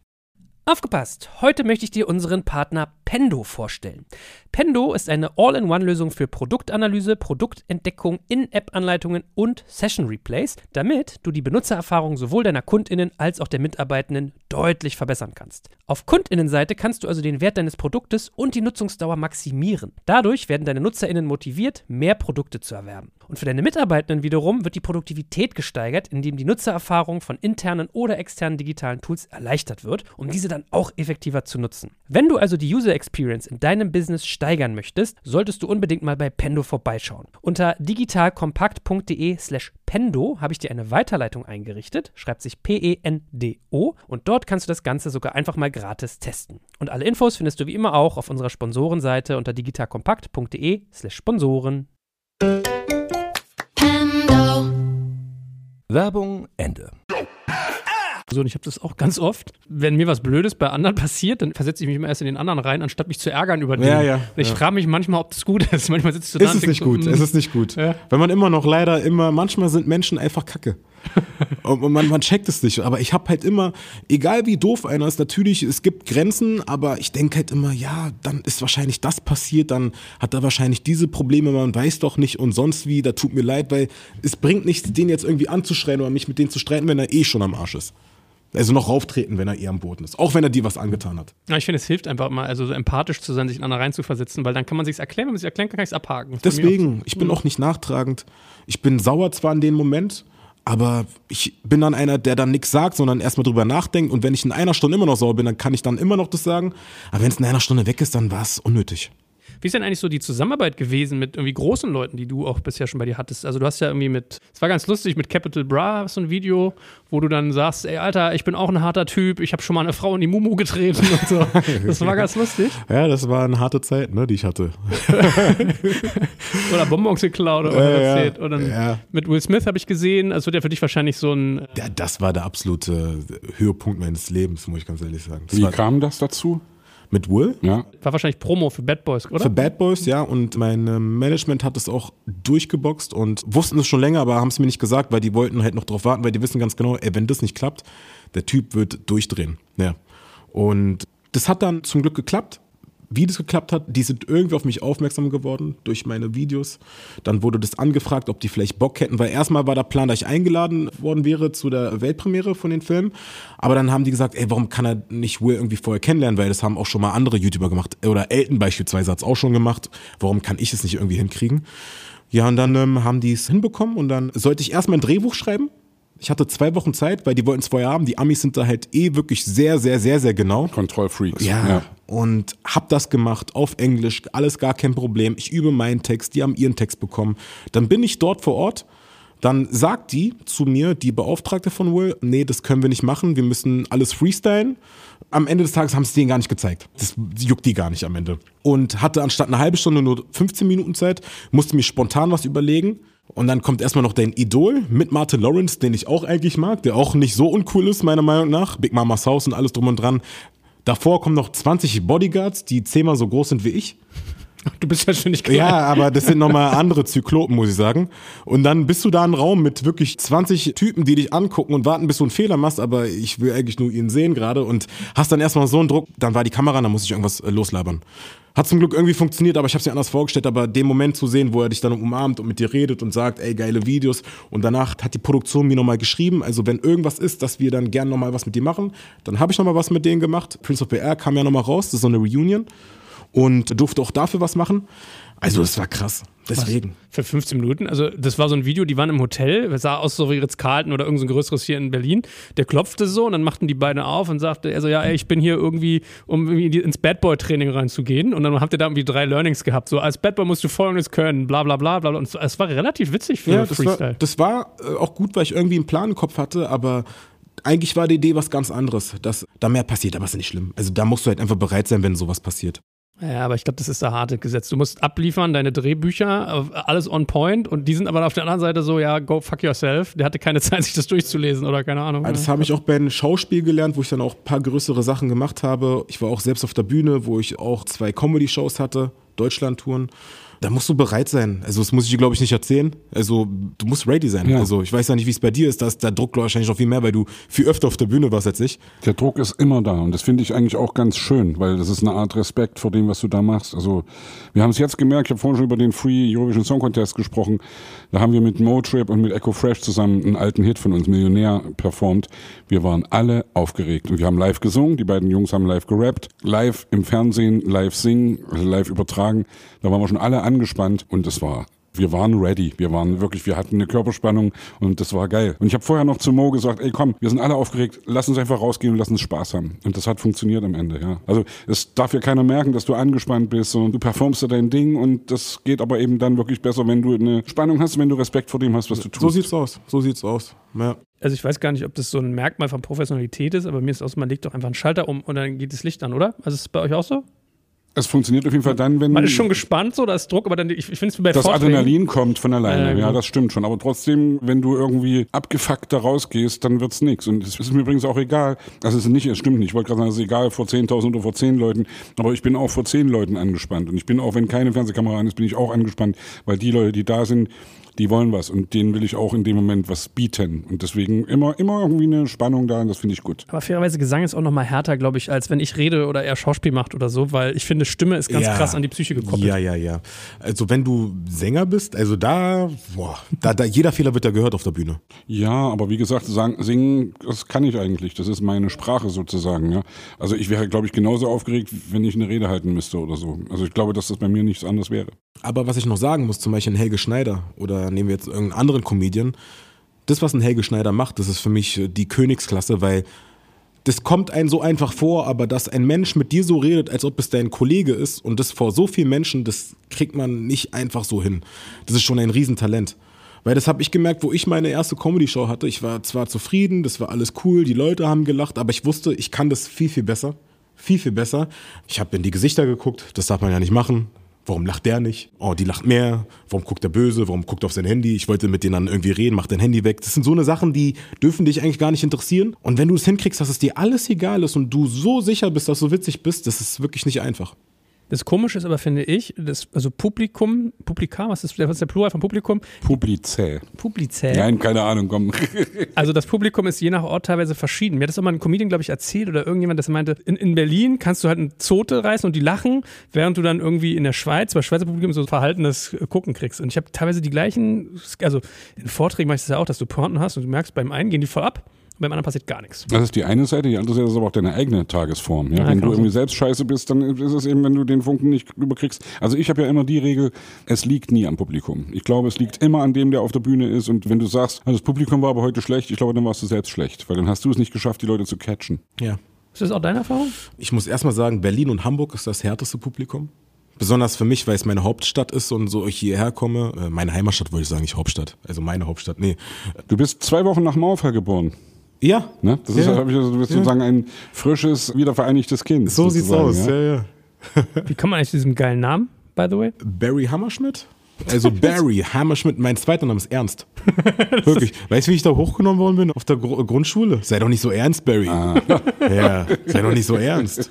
Aufgepasst! Heute möchte ich dir unseren Partner Pendo vorstellen. Pendo ist eine All-in-One-Lösung für Produktanalyse, Produktentdeckung, In-App-Anleitungen und Session-Replays, damit du die Benutzererfahrung sowohl deiner KundInnen als auch der Mitarbeitenden deutlich verbessern kannst. Auf KundInnenseite kannst du also den Wert deines Produktes und die Nutzungsdauer maximieren. Dadurch werden deine NutzerInnen motiviert, mehr Produkte zu erwerben. Und für deine Mitarbeitenden wiederum wird die Produktivität gesteigert, indem die Nutzererfahrung von internen oder externen digitalen Tools erleichtert wird, um diese dann auch effektiver zu nutzen. Wenn du also die User Experience in deinem Business steigern möchtest, solltest du unbedingt mal bei Pendo vorbeischauen. Unter digitalkompakt.de/slash Pendo habe ich dir eine Weiterleitung eingerichtet, schreibt sich P-E-N-D-O und dort kannst du das Ganze sogar einfach mal gratis testen. Und alle Infos findest du wie immer auch auf unserer Sponsorenseite unter digitalkompakt.de/slash Sponsoren. Werbung Ende. So, und ich habe das auch ganz oft. Wenn mir was Blödes bei anderen (laughs) passiert, dann versetze ich mich immer erst in den anderen rein, anstatt mich zu ärgern über den. Ja, ja, ich ja. frage mich manchmal, ob das gut (laughs) ist. Manchmal sitzt du da Es und ist denkst nicht so, gut, es ist nicht gut. Ja. Wenn man immer noch leider immer, manchmal sind Menschen einfach kacke. (laughs) und man, man checkt es nicht. Aber ich habe halt immer, egal wie doof einer ist, natürlich, es gibt Grenzen, aber ich denke halt immer, ja, dann ist wahrscheinlich das passiert, dann hat er wahrscheinlich diese Probleme, man weiß doch nicht und sonst wie, da tut mir leid, weil es bringt nichts, den jetzt irgendwie anzuschreien oder mich mit denen zu streiten, wenn er eh schon am Arsch ist. Also noch rauftreten, wenn er eher am Boden ist. Auch wenn er dir was angetan hat. Ja, ich finde, es hilft einfach mal, also so empathisch zu sein, sich in andere reinzuversetzen, weil dann kann man sich erklären, wenn man sich erklären kann, kann ich es abhaken. Deswegen, ich bin auch nicht nachtragend. Ich bin sauer zwar in dem Moment, aber ich bin dann einer, der dann nichts sagt, sondern erstmal drüber nachdenkt. Und wenn ich in einer Stunde immer noch sauer bin, dann kann ich dann immer noch das sagen. Aber wenn es in einer Stunde weg ist, dann war es unnötig. Wie ist denn eigentlich so die Zusammenarbeit gewesen mit irgendwie großen Leuten, die du auch bisher schon bei dir hattest? Also du hast ja irgendwie mit, es war ganz lustig, mit Capital Bra so ein Video, wo du dann sagst, ey Alter, ich bin auch ein harter Typ, ich habe schon mal eine Frau in die Mumu getreten und so. (laughs) Das war ganz lustig. Ja, das war eine harte Zeit, ne, die ich hatte. (laughs) Oder Bonbons geklaut oder was Ja, erzählt. Oder Ja. mit Will Smith habe ich gesehen, das wird ja für dich wahrscheinlich so ein, Ja, das war der absolute Höhepunkt meines Lebens, muss ich ganz ehrlich sagen. Das Wie kam das dazu? Mit Will. Ja. war wahrscheinlich Promo für Bad Boys, oder? Für Bad Boys, ja. Und mein äh, Management hat es auch durchgeboxt und wussten es schon länger, aber haben es mir nicht gesagt, weil die wollten halt noch drauf warten, weil die wissen ganz genau, ey, wenn das nicht klappt, der Typ wird durchdrehen. Ja. Und das hat dann zum Glück geklappt. Wie das geklappt hat, die sind irgendwie auf mich aufmerksam geworden durch meine Videos. Dann wurde das angefragt, ob die vielleicht Bock hätten, weil erstmal war der Plan, dass ich eingeladen worden wäre zu der Weltpremiere von den Filmen. Aber dann haben die gesagt, ey, warum kann er nicht Will irgendwie vorher kennenlernen, weil das haben auch schon mal andere YouTuber gemacht. Oder Elton beispielsweise hat es auch schon gemacht. Warum kann ich es nicht irgendwie hinkriegen? Ja, und dann ähm, haben die es hinbekommen und dann sollte ich erstmal ein Drehbuch schreiben. Ich hatte zwei Wochen Zeit, weil die wollten es vorher haben. Die Amis sind da halt eh wirklich sehr, sehr, sehr, sehr genau. Kontrollfreaks. Ja. Und hab das gemacht auf Englisch, alles gar kein Problem. Ich übe meinen Text, die haben ihren Text bekommen. Dann bin ich dort vor Ort. Dann sagt die zu mir, die Beauftragte von Will, nee, das können wir nicht machen, wir müssen alles freestylen. Am Ende des Tages haben sie denen gar nicht gezeigt. Das juckt die gar nicht am Ende. Und hatte anstatt eine halbe Stunde nur 15 Minuten Zeit, musste mir spontan was überlegen. Und dann kommt erstmal noch dein Idol mit Martin Lawrence, den ich auch eigentlich mag, der auch nicht so uncool ist, meiner Meinung nach. Big Mama's House und alles drum und dran. Davor kommen noch 20 Bodyguards, die zehnmal so groß sind wie ich. Du bist ja schon nicht klein. Ja, aber das sind nochmal andere Zyklopen, muss ich sagen. Und dann bist du da im Raum mit wirklich 20 Typen, die dich angucken und warten, bis du einen Fehler machst, aber ich will eigentlich nur ihn sehen gerade und hast dann erstmal so einen Druck, dann war die Kamera, dann muss ich irgendwas äh, loslabern. Hat zum Glück irgendwie funktioniert, aber ich habe es mir anders vorgestellt, aber den Moment zu sehen, wo er dich dann umarmt und mit dir redet und sagt, ey, geile Videos und danach hat die Produktion mir nochmal geschrieben, also wenn irgendwas ist, dass wir dann gern nochmal was mit dir machen, dann habe ich nochmal was mit denen gemacht. Prince of PR kam ja nochmal raus, das ist so eine Reunion und durfte auch dafür was machen. Also das war krass. Deswegen. Für 15 Minuten. Also, das war so ein Video, die waren im Hotel, es sah aus so wie Ritz-Carlton oder irgendein so größeres hier in Berlin. Der klopfte so und dann machten die beiden auf und sagte, er so, ja, ey, ich bin hier irgendwie, um irgendwie ins Bad Boy-Training reinzugehen. Und dann habt ihr da irgendwie drei Learnings gehabt. So, als Bad Boy musst du folgendes können, bla bla bla bla. bla. Und es- es war relativ witzig für Ja, das Freestyle. war, das war äh, auch gut, weil ich irgendwie einen Plan im Kopf hatte, aber eigentlich war die Idee was ganz anderes, dass da mehr passiert, aber ist nicht schlimm. Also da musst du halt einfach bereit sein, wenn sowas passiert. Ja, aber ich glaube, das ist der harte Gesetz. Du musst abliefern, deine Drehbücher, alles on point und die sind aber auf der anderen Seite so, ja, go fuck yourself. Der hatte keine (laughs) Zeit, sich das durchzulesen oder keine Ahnung. Aber das habe ich auch bei einem Schauspiel gelernt, wo ich dann auch ein paar größere Sachen gemacht habe. Ich war auch selbst auf der Bühne, wo ich auch zwei Comedy-Shows hatte, Deutschland-Touren. Da musst du bereit sein. Also das muss ich dir, glaube ich, nicht erzählen. Also du musst ready sein. Ja. Also ich weiß ja nicht, wie es bei dir ist. Da ist der Druck wahrscheinlich noch viel mehr, weil du viel öfter auf der Bühne warst als ich. Der Druck ist immer da und das finde ich eigentlich auch ganz schön, weil das ist eine Art Respekt vor dem, was du da machst. Also wir haben es jetzt gemerkt, ich habe vorhin schon über den Free Eurovision Song Contest gesprochen. Da haben wir mit Motrip und mit Echo Fresh zusammen einen alten Hit von uns, Millionär, performt. Wir waren alle aufgeregt und wir haben live gesungen, die beiden Jungs haben live gerappt, live im Fernsehen, live singen, also live übertragen. Da waren wir schon alle angespannt und es war wir waren ready. Wir waren wirklich, wir hatten eine Körperspannung und das war geil. Und ich habe vorher noch zu Mo gesagt, ey komm, wir sind alle aufgeregt, lass uns einfach rausgehen und lass uns Spaß haben. Und das hat funktioniert am Ende, ja. Also es darf ja keiner merken, dass du angespannt bist, sondern du performst da dein Ding und das geht aber eben dann wirklich besser, wenn du eine Spannung hast, wenn du Respekt vor dem hast, was du tust. So sieht's aus. So sieht's aus. Ja. Also ich weiß gar nicht, ob das so ein Merkmal von Professionalität ist, aber mir ist aus, man legt doch einfach einen Schalter um und dann geht das Licht an, oder? Also ist es bei euch auch so? Es funktioniert auf jeden Fall dann, wenn Man ist schon gespannt, so, da ist Druck, aber dann, ich, ich finde es bei das Vorträgen- Adrenalin kommt von alleine, Ja, ja, das stimmt schon. Aber trotzdem, wenn du irgendwie abgefuckt da rausgehst, dann wird's nix. Und es ist mir übrigens auch egal. Also es ist nicht, es stimmt nicht. Ich wollte gerade sagen, es ist egal vor 10.000 oder vor 10 Leuten. Aber ich bin auch vor 10 Leuten angespannt. Und ich bin auch, wenn keine Fernsehkamera an ist, bin ich auch angespannt. Weil die Leute, die da sind, die wollen was. Und denen will ich auch in dem Moment was bieten. Und deswegen immer, immer irgendwie eine Spannung da. Und das finde ich gut. Aber fairerweise Gesang ist auch noch mal härter, glaube ich, als wenn ich rede oder er Schauspiel macht oder so, weil ich finde, finde, Stimme ist ganz Ja. krass an die Psyche gekoppelt. Ja, ja, ja. Also wenn du Sänger bist, also da, boah, da, da jeder Fehler wird ja gehört auf der Bühne. Ja, aber wie gesagt, sagen, singen, das kann ich eigentlich. Das ist meine Sprache sozusagen. Ja. Also ich wäre, glaube ich, genauso aufgeregt, wenn ich eine Rede halten müsste oder so. Also ich glaube, dass das bei mir nichts anderes wäre. Aber was ich noch sagen muss, zum Beispiel ein Helge Schneider oder nehmen wir jetzt irgendeinen anderen Comedian, das, was ein Helge Schneider macht, das ist für mich die Königsklasse, weil das kommt einem so einfach vor, aber dass ein Mensch mit dir so redet, als ob es dein Kollege ist und das vor so vielen Menschen, das kriegt man nicht einfach so hin. Das ist schon ein Riesentalent. Weil das habe ich gemerkt, wo ich meine erste Comedy-Show hatte. Ich war zwar zufrieden, das war alles cool, die Leute haben gelacht, aber ich wusste, ich kann das viel, viel besser. Viel, viel besser. Ich habe in die Gesichter geguckt, das darf man ja nicht machen. Warum lacht der nicht? Oh, die lacht mehr. Warum guckt der böse? Warum guckt er auf sein Handy? Ich wollte mit denen dann irgendwie reden, mach dein Handy weg. Das sind so eine Sachen, die dürfen dich eigentlich gar nicht interessieren. Und wenn du es hinkriegst, dass es dir alles egal ist und du so sicher bist, dass du witzig bist, das ist wirklich nicht einfach. Das Komische ist aber, finde ich, das, also Publikum, Publika, was ist, was ist der Plural von Publikum? Publizä. Publizä. Nein, keine Ahnung, komm. (laughs) Also das Publikum ist je nach Ort teilweise verschieden. Mir hat das auch mal ein Comedian, glaube ich, erzählt oder irgendjemand, das meinte, in, in Berlin kannst du halt eine Zote reißen und die lachen, während du dann irgendwie in der Schweiz, bei Schweizer Publikum so verhaltenes Gucken kriegst. Und ich habe teilweise die gleichen, also in Vorträgen mache ich das ja auch, dass du Pointen hast und du merkst, beim einen gehen die voll ab, und beim anderen passiert gar nichts. Das ist die eine Seite, die andere Seite ist aber auch deine eigene Tagesform. Ja? Ja, wenn du irgendwie selbst scheiße bist, dann ist es eben, wenn du den Funken nicht überkriegst. Also ich habe ja immer die Regel, es liegt nie am Publikum. Ich glaube, es liegt immer an dem, der auf der Bühne ist. Und wenn du sagst, also das Publikum war aber heute schlecht, ich glaube, dann warst du selbst schlecht. Weil dann hast du es nicht geschafft, die Leute zu catchen. Ja. Ist das auch deine Erfahrung? Ich muss erstmal sagen, Berlin und Hamburg ist das härteste Publikum. Besonders für mich, weil es meine Hauptstadt ist und so ich hierher komme. Äh, Meine Heimatstadt würde ich sagen, nicht Hauptstadt. Also meine Hauptstadt. Nee. Du bist zwei Wochen nach Mauerfall geboren. Ja. Ne? Das ist, Ja. hab ich, also, du bist Ja. sozusagen ein frisches, wiedervereinigtes Kind. So sieht's aus. Ja? Ja, ja. Wie kommt man eigentlich zu diesem geilen Namen, by the way? Barry Hammerschmidt? Also (laughs) Barry Hammerschmidt, mein zweiter Name ist Ernst. (laughs) Wirklich. Weißt du, wie ich da hochgenommen worden bin auf der Gru Grundschule? Sei doch nicht so ernst, Barry. (laughs) Ja, sei doch nicht so ernst.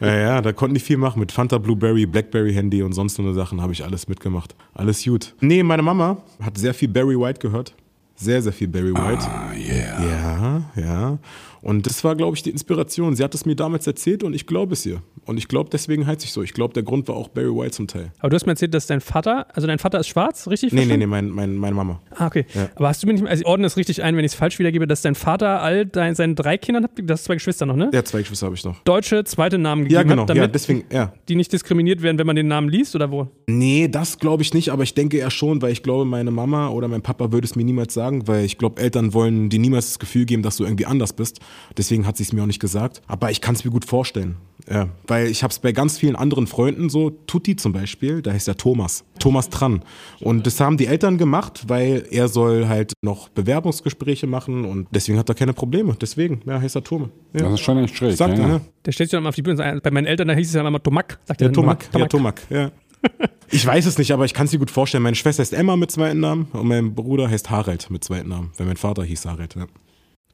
Ja, ja, da konnten die viel machen mit Fanta Blueberry, Blackberry Handy und sonst so eine Sachen habe ich alles mitgemacht. Alles gut. Nee, meine Mama hat sehr viel Barry White gehört. Sehr, sehr viel Barry White. Ah, yeah. Ja, ja. Und das war, glaube ich, die Inspiration. Sie hat es mir damals erzählt und ich glaube es ihr. Und ich glaube, deswegen heizt ich so. Ich glaube, der Grund war auch Barry White zum Teil. Aber du hast mir erzählt, dass dein Vater, also dein Vater ist schwarz, richtig? Nee, nee, nee, mein, mein, meine Mama. Ah, okay. Aber hast du mir nicht, also ich ordne es richtig ein, wenn ich es falsch wiedergebe, dass dein Vater all dein, seinen drei Kindern hat, das zwei Geschwister noch, ne? Ja, zwei Geschwister habe ich noch. Deutsche zweite Namen gegeben Ja, genau. hat, damit Ja, deswegen, ja. die nicht diskriminiert werden, wenn man den Namen liest oder wo? Nee, das glaube ich nicht, aber ich denke eher schon, weil ich glaube, meine Mama oder mein Papa würde es mir niemals sagen, weil ich glaube, Eltern wollen dir niemals das Gefühl geben, dass du irgendwie anders bist. Deswegen hat sie es mir auch nicht gesagt. Aber ich kann es mir gut vorstellen. Ja, weil ich habe es bei ganz vielen anderen Freunden so, Tutti zum Beispiel, da heißt er Thomas, Thomas Tran. Und das haben die Eltern gemacht, weil er soll halt noch Bewerbungsgespräche machen und deswegen hat er keine Probleme. Deswegen, ja, heißt er Tome. Ja. Das ist schon echt schräg. Sagt ja, er, ja. ja. Der stellt sich dann mal auf die Bühne und sagt, bei meinen Eltern, da hieß es ja immer Tomak, sagt er Ja, dann immer, Tomak. Ja, Tomak. Ja. Ich weiß es nicht, aber ich kann es mir gut vorstellen. Meine Schwester heißt Emma mit zweiten Namen und mein Bruder heißt Harald mit zweiten Namen, weil mein Vater hieß Harald. Ja.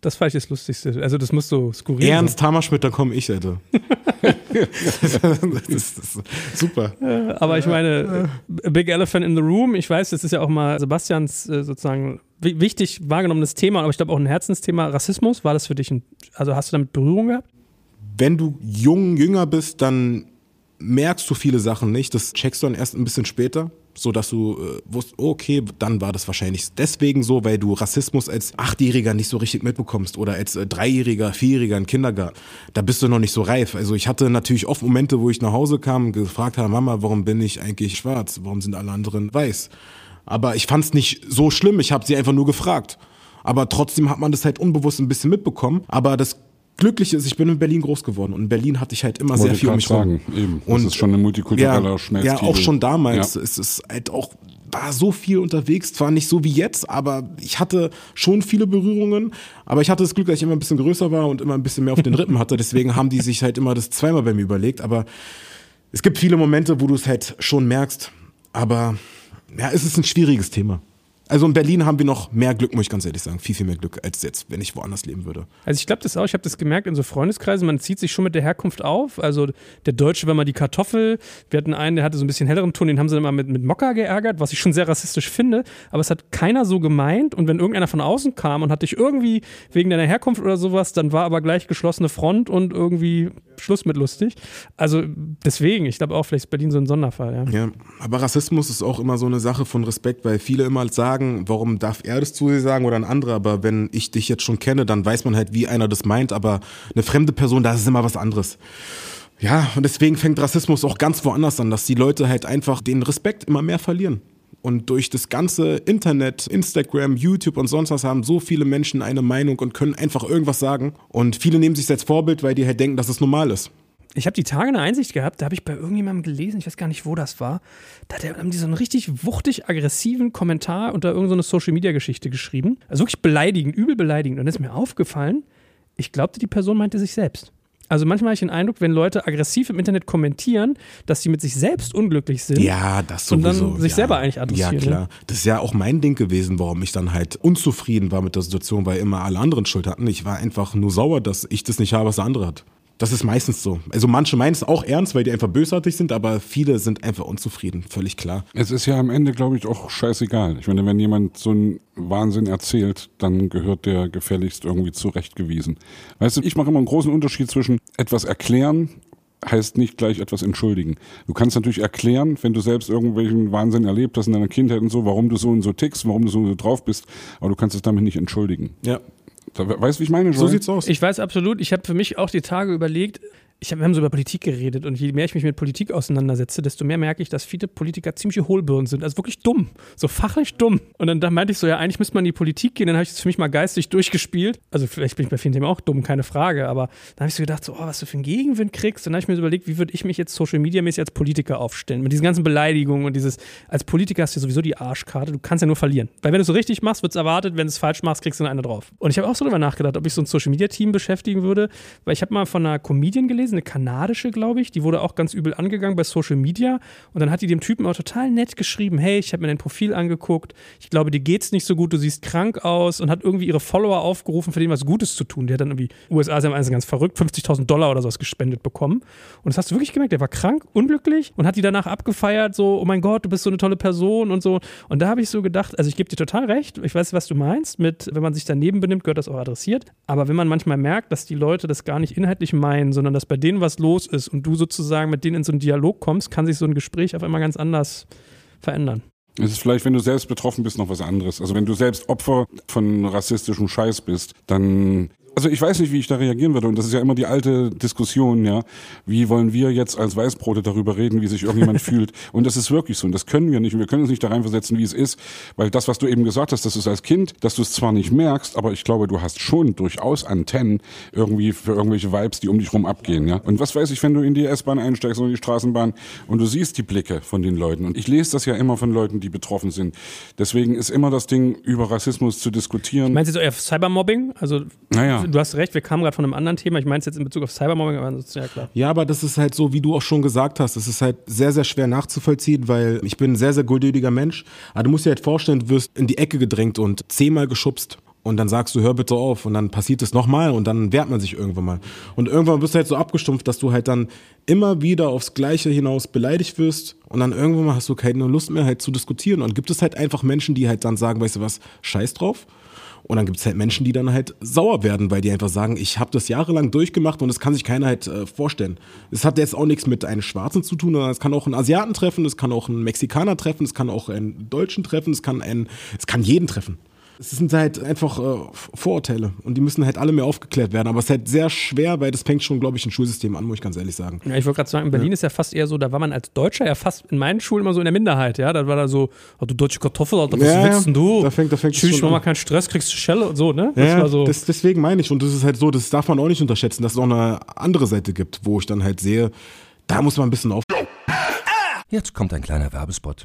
Das fand ich das Lustigste. Also das muss so skurril Ernst Hammerschmidt, dann komme ich, Alter. (laughs) das, ist, das ist super. sein. Aber ich meine, A Big Elephant in the Room, ich weiß, das ist ja auch mal Sebastians äh, sozusagen wi- wichtig wahrgenommenes Thema, aber ich glaube auch ein Herzensthema. Rassismus, war das für dich ein, also hast du damit Berührung gehabt? Wenn du jung, jünger bist, dann merkst du viele Sachen nicht. Das checkst du dann erst ein bisschen später, so dass du äh, wusst, okay, dann war das wahrscheinlich deswegen so, weil du Rassismus als Achtjähriger nicht so richtig mitbekommst oder als äh, Dreijähriger, Vierjähriger im Kindergarten. Da bist du noch nicht so reif. Also ich hatte natürlich oft Momente, wo ich nach Hause kam und gefragt habe, Mama, warum bin ich eigentlich schwarz? Warum sind alle anderen weiß? Aber ich fand es nicht so schlimm. Ich habe sie einfach nur gefragt. Aber trotzdem hat man das halt unbewusst ein bisschen mitbekommen. Aber das Glückliche ist, ich bin in Berlin groß geworden und in Berlin hatte ich halt immer sehr Wollte viel um ich mich grad rum. sagen, eben. Das Und ist schon ein multikultureller ja, Schmelztiegel. Ja, auch schon damals. Ja. Es ist halt auch war so viel unterwegs, zwar nicht so wie jetzt, aber ich hatte schon viele Berührungen, aber ich hatte das Glück, dass ich immer ein bisschen größer war und immer ein bisschen mehr auf den Rippen hatte, deswegen haben die sich halt immer das zweimal bei mir überlegt, aber es gibt viele Momente, wo du es halt schon merkst, aber ja, es ist ein schwieriges Thema. Also in Berlin haben wir noch mehr Glück, muss ich ganz ehrlich sagen. Viel, viel mehr Glück als jetzt, wenn ich woanders leben würde. Also ich glaube das auch, ich habe das gemerkt in so Freundeskreisen, man zieht sich schon mit der Herkunft auf. Also der Deutsche war mal die Kartoffel. Wir hatten einen, der hatte so ein bisschen helleren Ton, den haben sie immer mit, mit Mokka geärgert, was ich schon sehr rassistisch finde. Aber es hat keiner so gemeint. Und wenn irgendeiner von außen kam und hat dich irgendwie wegen deiner Herkunft oder sowas, dann war aber gleich geschlossene Front und irgendwie Schluss mit lustig. Also deswegen, ich glaube auch, vielleicht ist Berlin so ein Sonderfall. Ja. Ja, aber Rassismus ist auch immer so eine Sache von Respekt, weil viele immer sagen, warum darf er das zu dir sagen oder ein anderer, aber wenn ich dich jetzt schon kenne, dann weiß man halt, wie einer das meint, aber eine fremde Person, da ist immer was anderes. Ja, und deswegen fängt Rassismus auch ganz woanders an, dass die Leute halt einfach den Respekt immer mehr verlieren. Und durch das ganze Internet, Instagram, YouTube und sonst was haben so viele Menschen eine Meinung und können einfach irgendwas sagen. Und viele nehmen sich als Vorbild, weil die halt denken, dass es normal ist. Ich habe die Tage eine Einsicht gehabt, da habe ich bei irgendjemandem gelesen, ich weiß gar nicht, wo das war. Da haben die so einen richtig wuchtig aggressiven Kommentar unter irgendeine Social Media Geschichte geschrieben. Also wirklich beleidigend, übel beleidigend. Und dann ist mir aufgefallen, ich glaubte, die Person meinte sich selbst. Also manchmal habe ich den Eindruck, wenn Leute aggressiv im Internet kommentieren, dass sie mit sich selbst unglücklich sind. Ja, das Und dann sowieso. sich ja. selber eigentlich adressieren, Ja, klar. Das ist ja auch mein Ding gewesen, warum ich dann halt unzufrieden war mit der Situation, weil immer alle anderen Schuld hatten. Ich war einfach nur sauer, dass ich das nicht habe, was der andere hat. Das ist meistens so. Also manche meinen es auch ernst, weil die einfach bösartig sind, aber viele sind einfach unzufrieden, völlig klar. Es ist ja am Ende, glaube ich, auch scheißegal. Ich meine, wenn jemand so einen Wahnsinn erzählt, dann gehört der gefälligst irgendwie zurechtgewiesen. Weißt du, ich mache immer einen großen Unterschied zwischen etwas erklären heißt nicht gleich etwas entschuldigen. Du kannst natürlich erklären, wenn du selbst irgendwelchen Wahnsinn erlebt hast in deiner Kindheit und so, warum du so und so tickst, warum du so und so drauf bist, aber du kannst es damit nicht entschuldigen. Ja. Weißt du, wie ich meine? So Joel? sieht's aus. Ich weiß absolut, ich habe für mich auch die Tage überlegt, ich hab, wir haben so über Politik geredet und je mehr ich mich mit Politik auseinandersetze, desto mehr merke ich, dass viele Politiker ziemliche Hohlbirnen sind. Also wirklich dumm. So fachlich dumm. Und dann da meinte ich so, ja, eigentlich müsste man in die Politik gehen. Dann habe ich es für mich mal geistig durchgespielt. Also vielleicht bin ich bei vielen Themen auch dumm, keine Frage. Aber dann habe ich so gedacht, so, oh, was du für einen Gegenwind kriegst. Dann habe ich mir so überlegt, wie würde ich mich jetzt Social Media mäßig als Politiker aufstellen? Mit diesen ganzen Beleidigungen und dieses, als Politiker hast du sowieso die Arschkarte. Du kannst ja nur verlieren. Weil wenn du es so richtig machst, wird es erwartet. Wenn du es falsch machst, kriegst du eine drauf. Und ich habe auch so darüber nachgedacht, ob ich so ein Social Media Team beschäftigen würde. Weil ich habe mal von einer Comedian gelesen, eine kanadische, glaube ich, die wurde auch ganz übel angegangen bei Social Media. Und dann hat die dem Typen auch total nett geschrieben, hey, ich habe mir dein Profil angeguckt, ich glaube, dir geht's nicht so gut, du siehst krank aus. Und hat irgendwie ihre Follower aufgerufen, für denen was Gutes zu tun. Die hat dann irgendwie, USA sind ganz verrückt, 50.000 Dollar oder sowas gespendet bekommen. Und das hast du wirklich gemerkt, der war krank, unglücklich und hat die danach abgefeiert, so, oh mein Gott, du bist so eine tolle Person und so. Und da habe ich so gedacht, also ich gebe dir total recht, ich weiß, was du meinst, mit, wenn man sich daneben benimmt, gehört das auch adressiert, aber wenn man manchmal merkt, dass die Leute das gar nicht inhaltlich meinen, sondern dass bei denen was los ist und du sozusagen mit denen in so einen Dialog kommst, kann sich so ein Gespräch auf einmal ganz anders verändern. Es ist vielleicht, wenn du selbst betroffen bist, noch was anderes. Also wenn du selbst Opfer von rassistischem Scheiß bist, dann also ich weiß nicht, wie ich da reagieren würde. Und das ist ja immer die alte Diskussion, ja. Wie wollen wir jetzt als Weißbrote darüber reden, wie sich irgendjemand (laughs) fühlt? Und das ist wirklich so. Und das können wir nicht. Und wir können uns nicht da reinversetzen, wie es ist. Weil das, was du eben gesagt hast, dass du es als Kind, dass du es zwar nicht merkst, aber ich glaube, du hast schon durchaus Antennen irgendwie für irgendwelche Vibes, die um dich rum abgehen, ja. Und was weiß ich, wenn du in die S-Bahn einsteigst oder in die Straßenbahn und du siehst die Blicke von den Leuten. Und ich lese das ja immer von Leuten, die betroffen sind. Deswegen ist immer das Ding, über Rassismus zu diskutieren. Meinst du jetzt eher Cybermobbing? Also Naja. Du hast recht, wir kamen gerade von einem anderen Thema. Ich meine es jetzt in Bezug auf Cybermobbing, aber ansonsten ja klar. Ja, aber das ist halt so, wie du auch schon gesagt hast, es ist halt sehr, sehr schwer nachzuvollziehen, weil ich bin ein sehr, sehr geduldiger Mensch. Aber du musst dir halt vorstellen, du wirst in die Ecke gedrängt und zehnmal geschubst. Und dann sagst du, hör bitte auf. Und dann passiert es nochmal und dann wehrt man sich irgendwann mal. Und irgendwann wirst du halt so abgestumpft, dass du halt dann immer wieder aufs Gleiche hinaus beleidigt wirst. Und dann irgendwann mal hast du keine Lust mehr halt zu diskutieren. Und gibt es halt einfach Menschen, die halt dann sagen, weißt du was, scheiß drauf. Und dann gibt es halt Menschen, die dann halt sauer werden, weil die einfach sagen, ich habe das jahrelang durchgemacht und das kann sich keiner halt äh, vorstellen. Es hat jetzt auch nichts mit einem Schwarzen zu tun, sondern es kann auch einen Asiaten treffen, es kann auch einen Mexikaner treffen, es kann auch einen Deutschen treffen, es kann einen, es kann jeden treffen. Es sind halt einfach äh, Vorurteile und die müssen halt alle mehr aufgeklärt werden. Aber es ist halt sehr schwer, weil das fängt schon, glaube ich, ein Schulsystem an, muss ich ganz ehrlich sagen. Ja, ich wollte gerade sagen, in Berlin ist ja fast eher so, da war man als Deutscher ja fast in meinen Schulen immer so in der Minderheit, ja. Da war da so, oh, du deutsche Kartoffel, Alter, was Ja, willst denn du? da fängt- da fängt Tschüss, mach mal keinen Stress, kriegst du Schelle und so, ne? Das ja, war so. das, deswegen meine ich. Und das ist halt so, das darf man auch nicht unterschätzen, dass es auch eine andere Seite gibt, wo ich dann halt sehe, da muss man ein bisschen auf. Jetzt kommt ein kleiner Werbespot.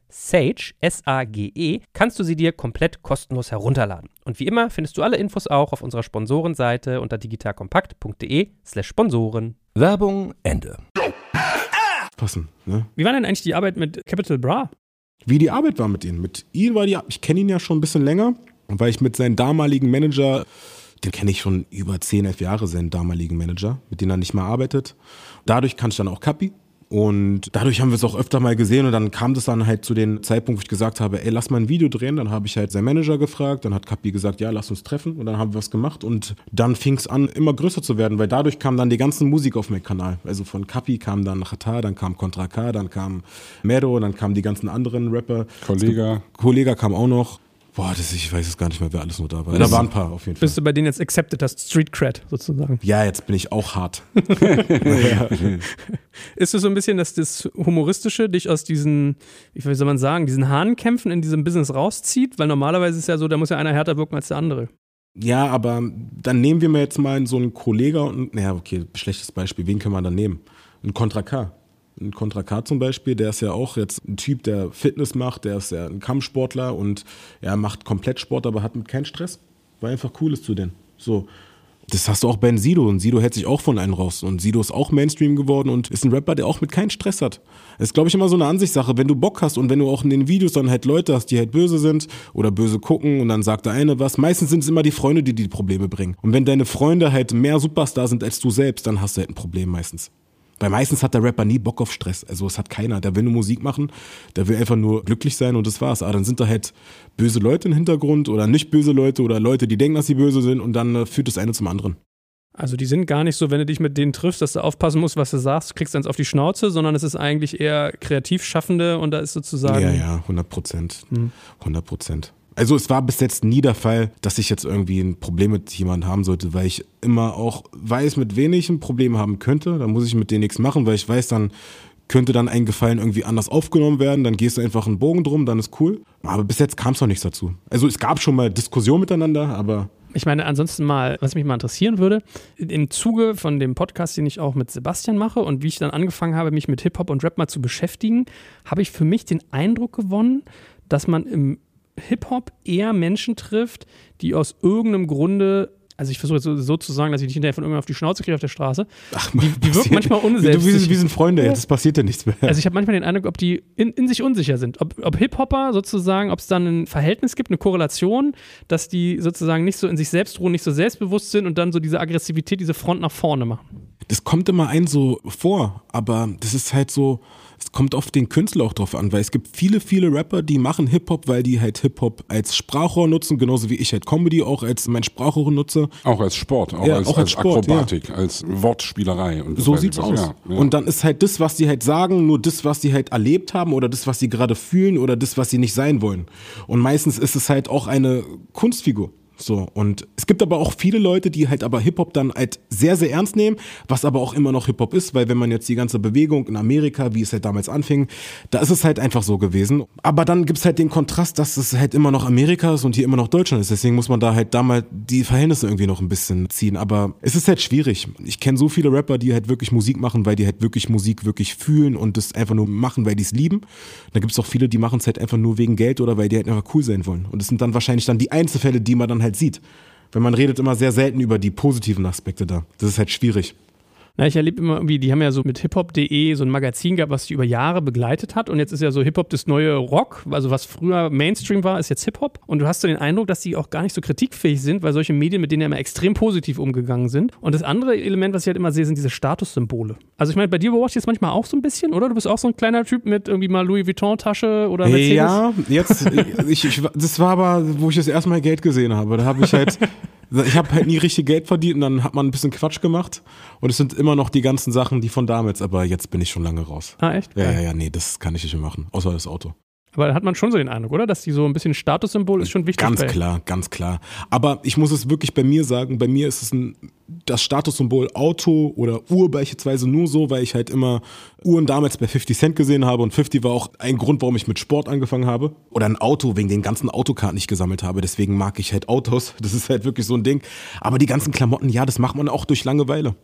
Sage, S-A-G-E, kannst du sie dir komplett kostenlos herunterladen. Und wie immer findest du alle Infos auch auf unserer Sponsorenseite unter digitalkompakt.de/slash Sponsoren. Werbung Ende. Passen, ne? Wie war denn eigentlich die Arbeit mit Capital Bra? Wie die Arbeit war mit ihnen. Mit ihm war die, ich kenne ihn ja schon ein bisschen länger, weil ich mit seinem damaligen Manager, den kenne ich schon über 10, 11 Jahre, seinen damaligen Manager, mit dem er nicht mehr arbeitet. Dadurch kannte ich dann auch Kapi, und dadurch haben wir es auch öfter mal gesehen und dann kam das dann halt zu dem Zeitpunkt, wo ich gesagt habe, ey, lass mal ein Video drehen. Dann habe ich halt seinen Manager gefragt, dann hat Kapi gesagt, ja, lass uns treffen und dann haben wir was gemacht und dann fing es an, immer größer zu werden, weil dadurch kam dann die ganze Musik auf meinen Kanal. Also von Kapi kam dann Chata, dann kam Contra K, dann kam Mero, dann kamen die ganzen anderen Rapper. Kollega. Kollega kam auch noch. Boah, das, ich weiß es gar nicht mehr, wer alles nur da war. Da waren ein paar auf jeden Fall. Bist du bei denen jetzt accepted hast, Street Cred sozusagen? Ja, jetzt bin ich auch hart. (laughs) Ist es so ein bisschen, dass das Humoristische dich aus diesen, wie soll man sagen, diesen Hahnkämpfen in diesem Business rauszieht? Weil normalerweise ist es ja so, da muss ja einer härter wirken als der andere. Ja, aber dann nehmen wir mal jetzt mal so einen Kollegen und, naja, okay, schlechtes Beispiel, wen können wir dann nehmen? Ein Contra K. Ein Contra K zum Beispiel, der ist ja auch jetzt ein Typ, der Fitness macht, der ist ja ein Kampfsportler und er macht komplett Sport, aber hat keinen Stress. Weil einfach cool ist zu denen. So. Das hast du auch bei Sido und Sido hält sich auch von einem raus und Sido ist auch Mainstream geworden und ist ein Rapper, der auch mit keinen Stress hat. Das ist, glaube ich, immer so eine Ansichtssache. Wenn du Bock hast und wenn du auch in den Videos dann halt Leute hast, die halt böse sind oder böse gucken und dann sagt der eine was, meistens sind es immer die Freunde, die die Probleme bringen. Und wenn deine Freunde halt mehr Superstar sind als du selbst, dann hast du halt ein Problem meistens. Weil meistens hat der Rapper nie Bock auf Stress. Also es hat keiner. Der will nur Musik machen, der will einfach nur glücklich sein und das war's. Aber dann sind da halt böse Leute im Hintergrund oder nicht böse Leute oder Leute, die denken, dass sie böse sind und dann äh, führt das eine zum anderen. Also die sind gar nicht so, wenn du dich mit denen triffst, dass du aufpassen musst, was du sagst, kriegst eins auf die Schnauze, sondern es ist eigentlich eher Kreativschaffende und da ist sozusagen. Ja, ja, 100 Prozent. 100 Prozent. Also es war bis jetzt nie der Fall, dass ich jetzt irgendwie ein Problem mit jemandem haben sollte, weil ich immer auch weiß, mit wen ich ein Problem haben könnte. Da muss ich mit denen nichts machen, weil ich weiß, dann könnte dann ein Gefallen irgendwie anders aufgenommen werden. Dann gehst du einfach einen Bogen drum, dann ist cool. Aber bis jetzt kam es noch nichts dazu. Also es gab schon mal Diskussionen miteinander, aber Ich meine, ansonsten mal, was mich mal interessieren würde, im Zuge von dem Podcast, den ich auch mit Sebastian mache und wie ich dann angefangen habe, mich mit Hip-Hop und Rap mal zu beschäftigen, habe ich für mich den Eindruck gewonnen, dass man im Hip-Hop eher Menschen trifft, die aus irgendeinem Grunde, also ich versuche jetzt so, zu sagen, dass ich nicht hinterher von irgendwann auf die Schnauze kriege auf der Straße, die, die wirken manchmal Du, wir, wir sind Freunde, jetzt passiert ja nichts mehr. Also ich habe manchmal den Eindruck, ob die in, in sich unsicher sind. Ob, ob Hip-Hopper sozusagen, ob es dann ein Verhältnis gibt, eine Korrelation, dass die sozusagen nicht so in sich selbst ruhen, nicht so selbstbewusst sind und dann so diese Aggressivität, diese Front nach vorne machen. das kommt immer ein so vor, aber das ist halt so, es kommt auf den Künstler auch drauf an, weil es gibt viele, viele Rapper, die machen Hip-Hop, weil die halt Hip-Hop als Sprachrohr nutzen, genauso wie ich halt Comedy auch als mein Sprachrohr nutze. Auch als Sport, auch Ja, als, auch als als Sport, Akrobatik, als Wortspielerei. Und So sieht's was. aus. Ja, ja. Und dann ist halt das, was sie halt sagen, nur das, was sie halt erlebt haben oder das, was sie gerade fühlen oder das, was sie nicht sein wollen. Und meistens ist es halt auch eine Kunstfigur. So, und es gibt aber auch viele Leute, die halt aber Hip-Hop dann halt sehr, sehr ernst nehmen, was aber auch immer noch Hip-Hop ist, weil wenn man jetzt die ganze Bewegung in Amerika, wie es halt damals anfing, da ist es halt einfach so gewesen. Aber dann gibt's halt den Kontrast, dass es halt immer noch Amerika ist und hier immer noch Deutschland ist. Deswegen muss man da halt da mal die Verhältnisse irgendwie noch ein bisschen ziehen. Aber es ist halt schwierig. Ich kenne so viele Rapper, die halt wirklich Musik machen, weil die halt wirklich Musik wirklich fühlen und das einfach nur machen, weil die es lieben. Da gibt's auch viele, die machen es halt einfach nur wegen Geld oder weil die halt einfach cool sein wollen. Und das sind dann wahrscheinlich dann die Einzelfälle, die man dann halt sieht. Weil man redet immer sehr selten über die positiven Aspekte da. Das ist halt schwierig. Na, ich erlebe immer irgendwie, die haben ja so mit hiphop.de so ein Magazin gehabt, was sich über Jahre begleitet hat. Und jetzt ist ja so Hip-Hop das neue Rock. Also was früher Mainstream war, ist jetzt Hip-Hop. Und du hast so den Eindruck, dass die auch gar nicht so kritikfähig sind, weil solche Medien mit denen ja immer extrem positiv umgegangen sind. Und das andere Element, was ich halt immer sehe, sind diese Statussymbole. Also ich meine, bei dir beobachte ich jetzt manchmal auch so ein bisschen, oder? Du bist auch so ein kleiner Typ mit irgendwie mal Louis Vuitton-Tasche oder Mercedes. Ja, jetzt, (laughs) ich, ich, das war aber, wo ich das erste Mal Geld gesehen habe. Da habe ich halt ich habe halt nie richtig Geld verdient und dann hat man ein bisschen Quatsch gemacht. Und es sind immer noch die ganzen Sachen, die von damals, aber jetzt bin ich schon lange raus. Ah, echt? Ja, ja, ja, nee, das kann ich nicht mehr machen, außer das Auto. Aber da hat man schon so den Eindruck, oder? Dass die so ein bisschen Statussymbol ist schon wichtig. Ganz klar, ganz klar. Aber ich muss es wirklich bei mir sagen, bei mir ist es ein, das Statussymbol Auto oder Uhr beispielsweise nur so, weil ich halt immer Uhren damals bei 50 Cent gesehen habe und 50 war auch ein Grund, warum ich mit Sport angefangen habe. Oder ein Auto wegen den ganzen Autokarten, die ich gesammelt habe. Deswegen mag ich halt Autos. (laughs) Das ist halt wirklich so ein Ding. Aber die ganzen Klamotten, ja, das macht man auch durch Langeweile.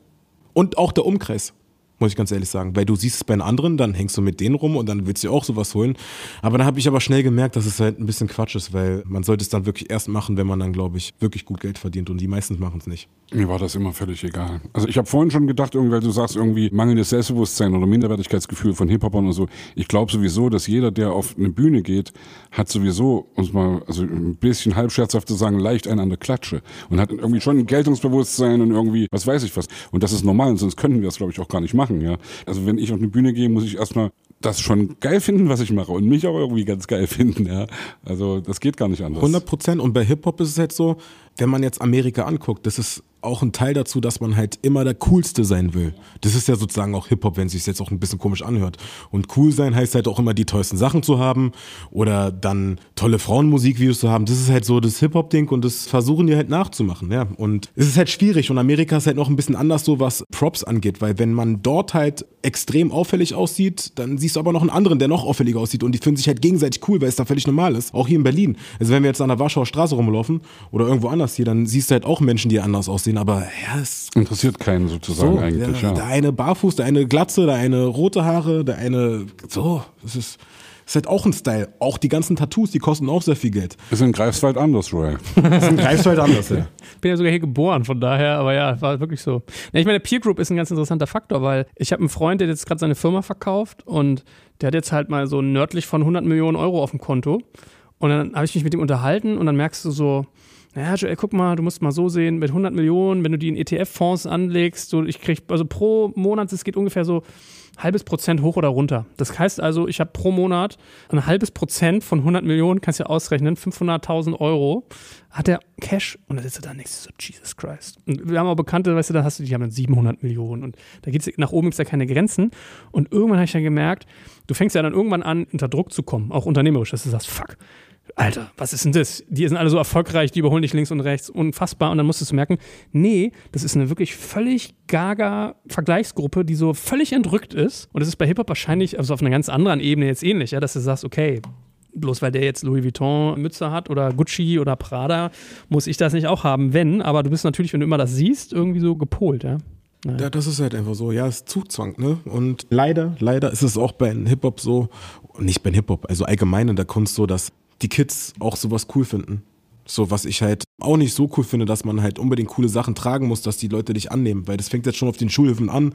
Und auch der Umkreis muss ich ganz ehrlich sagen. Weil du siehst es bei den anderen, dann hängst du mit denen rum und dann willst du auch sowas holen. Aber da habe ich aber schnell gemerkt, dass es halt ein bisschen Quatsch ist, weil man sollte es dann wirklich erst machen, wenn man dann, glaube ich, wirklich gut Geld verdient und die meisten machen es nicht. Mir war das immer völlig egal. Also ich habe vorhin schon gedacht, weil du sagst irgendwie mangelndes Selbstbewusstsein oder Minderwertigkeitsgefühl von Hip-Hopern und so. Ich glaube sowieso, dass jeder, der auf eine Bühne geht, hat sowieso, uns mal, also ein bisschen halb scherzhaft zu sagen, leicht einen an der Klatsche und hat irgendwie schon ein Geltungsbewusstsein und irgendwie, was weiß ich was. Und das ist normal, sonst könnten wir das, glaube ich, auch gar nicht machen machen, ja. Also wenn ich auf eine Bühne gehe, muss ich erstmal das schon geil finden, was ich mache und mich auch irgendwie ganz geil (laughs) finden, ja. Also das geht gar nicht anders. 100 Prozent und bei Hip-Hop ist es halt so, wenn man jetzt Amerika anguckt, das ist auch ein Teil dazu, dass man halt immer der Coolste sein will. Das ist ja sozusagen auch Hip-Hop, wenn es sich jetzt auch ein bisschen komisch anhört. Und cool sein heißt halt auch immer die tollsten Sachen zu haben oder dann tolle Frauenmusikvideos zu haben. Das ist halt so das Hip-Hop-Ding und das versuchen die halt nachzumachen, ja. Und es ist halt schwierig und Amerika ist halt noch ein bisschen anders so, was Props angeht, weil wenn man dort halt extrem auffällig aussieht, dann siehst du aber noch einen anderen, der noch auffälliger aussieht und die finden sich halt gegenseitig cool, weil es da völlig normal ist. Auch hier in Berlin. Also wenn wir jetzt an der Warschauer Straße rumlaufen oder irgendwo anders hier, dann siehst du halt auch Menschen, die anders aussehen, aber ja, es interessiert keinen sozusagen so, eigentlich. Ja, ja. Der eine barfuß, der eine Glatze, der eine rote Haare, der eine so. Das ist ist halt auch ein Style. Auch die ganzen Tattoos, die kosten auch sehr viel Geld. Ist in Greifswald anders, Joel. (laughs) ist in Greifswald anders, ja. Ich bin ja sogar hier geboren, von daher, aber ja, war wirklich so. Ja, ich meine, Peer Group ist ein ganz interessanter Faktor, weil ich habe einen Freund, der jetzt gerade seine Firma verkauft und der hat jetzt halt mal so nördlich von 100 Millionen Euro auf dem Konto. Und dann habe ich mich mit ihm unterhalten und dann merkst du so, naja, Joel, guck mal, du musst mal so sehen, mit 100 Millionen, wenn du die in ETF-Fonds anlegst, so ich krieg, also pro Monat, es geht ungefähr so halbes Prozent hoch oder runter. Das heißt also, ich habe pro Monat ein halbes Prozent von 100 Millionen, kannst du ja ausrechnen, 500.000 Euro, hat er Cash und dann sitzt er da nichts so, Jesus Christ. Und wir haben auch Bekannte, weißt du, da hast du, die haben dann 700 Millionen und da geht es nach oben, gibt es ja keine Grenzen. Und irgendwann habe ich dann gemerkt, du fängst ja dann irgendwann an, unter Druck zu kommen, auch unternehmerisch, dass du sagst, fuck, Alter, was ist denn das? Die sind alle so erfolgreich, die überholen dich links und rechts, unfassbar. Und dann musstest du merken, nee, das ist eine wirklich völlig gaga Vergleichsgruppe, die so völlig entrückt ist. Und das ist bei Hip-Hop wahrscheinlich, also auf einer ganz anderen Ebene jetzt ähnlich, ja, dass du sagst, okay, bloß weil der jetzt Louis Vuitton Mütze hat oder Gucci oder Prada, muss ich das nicht auch haben, wenn. Aber du bist natürlich, wenn du immer das siehst, irgendwie so gepolt, ja. Ja, das ist halt einfach so. Ja, es ist Zugzwang, ne? Und leider, leider ist es auch bei Hip-Hop so, nicht bei Hip-Hop, also allgemein in der Kunst so, dass die Kids auch sowas cool finden. So, was ich halt auch nicht so cool finde, dass man halt unbedingt coole Sachen tragen muss, dass die Leute dich annehmen. Weil das fängt jetzt schon auf den Schulhöfen an,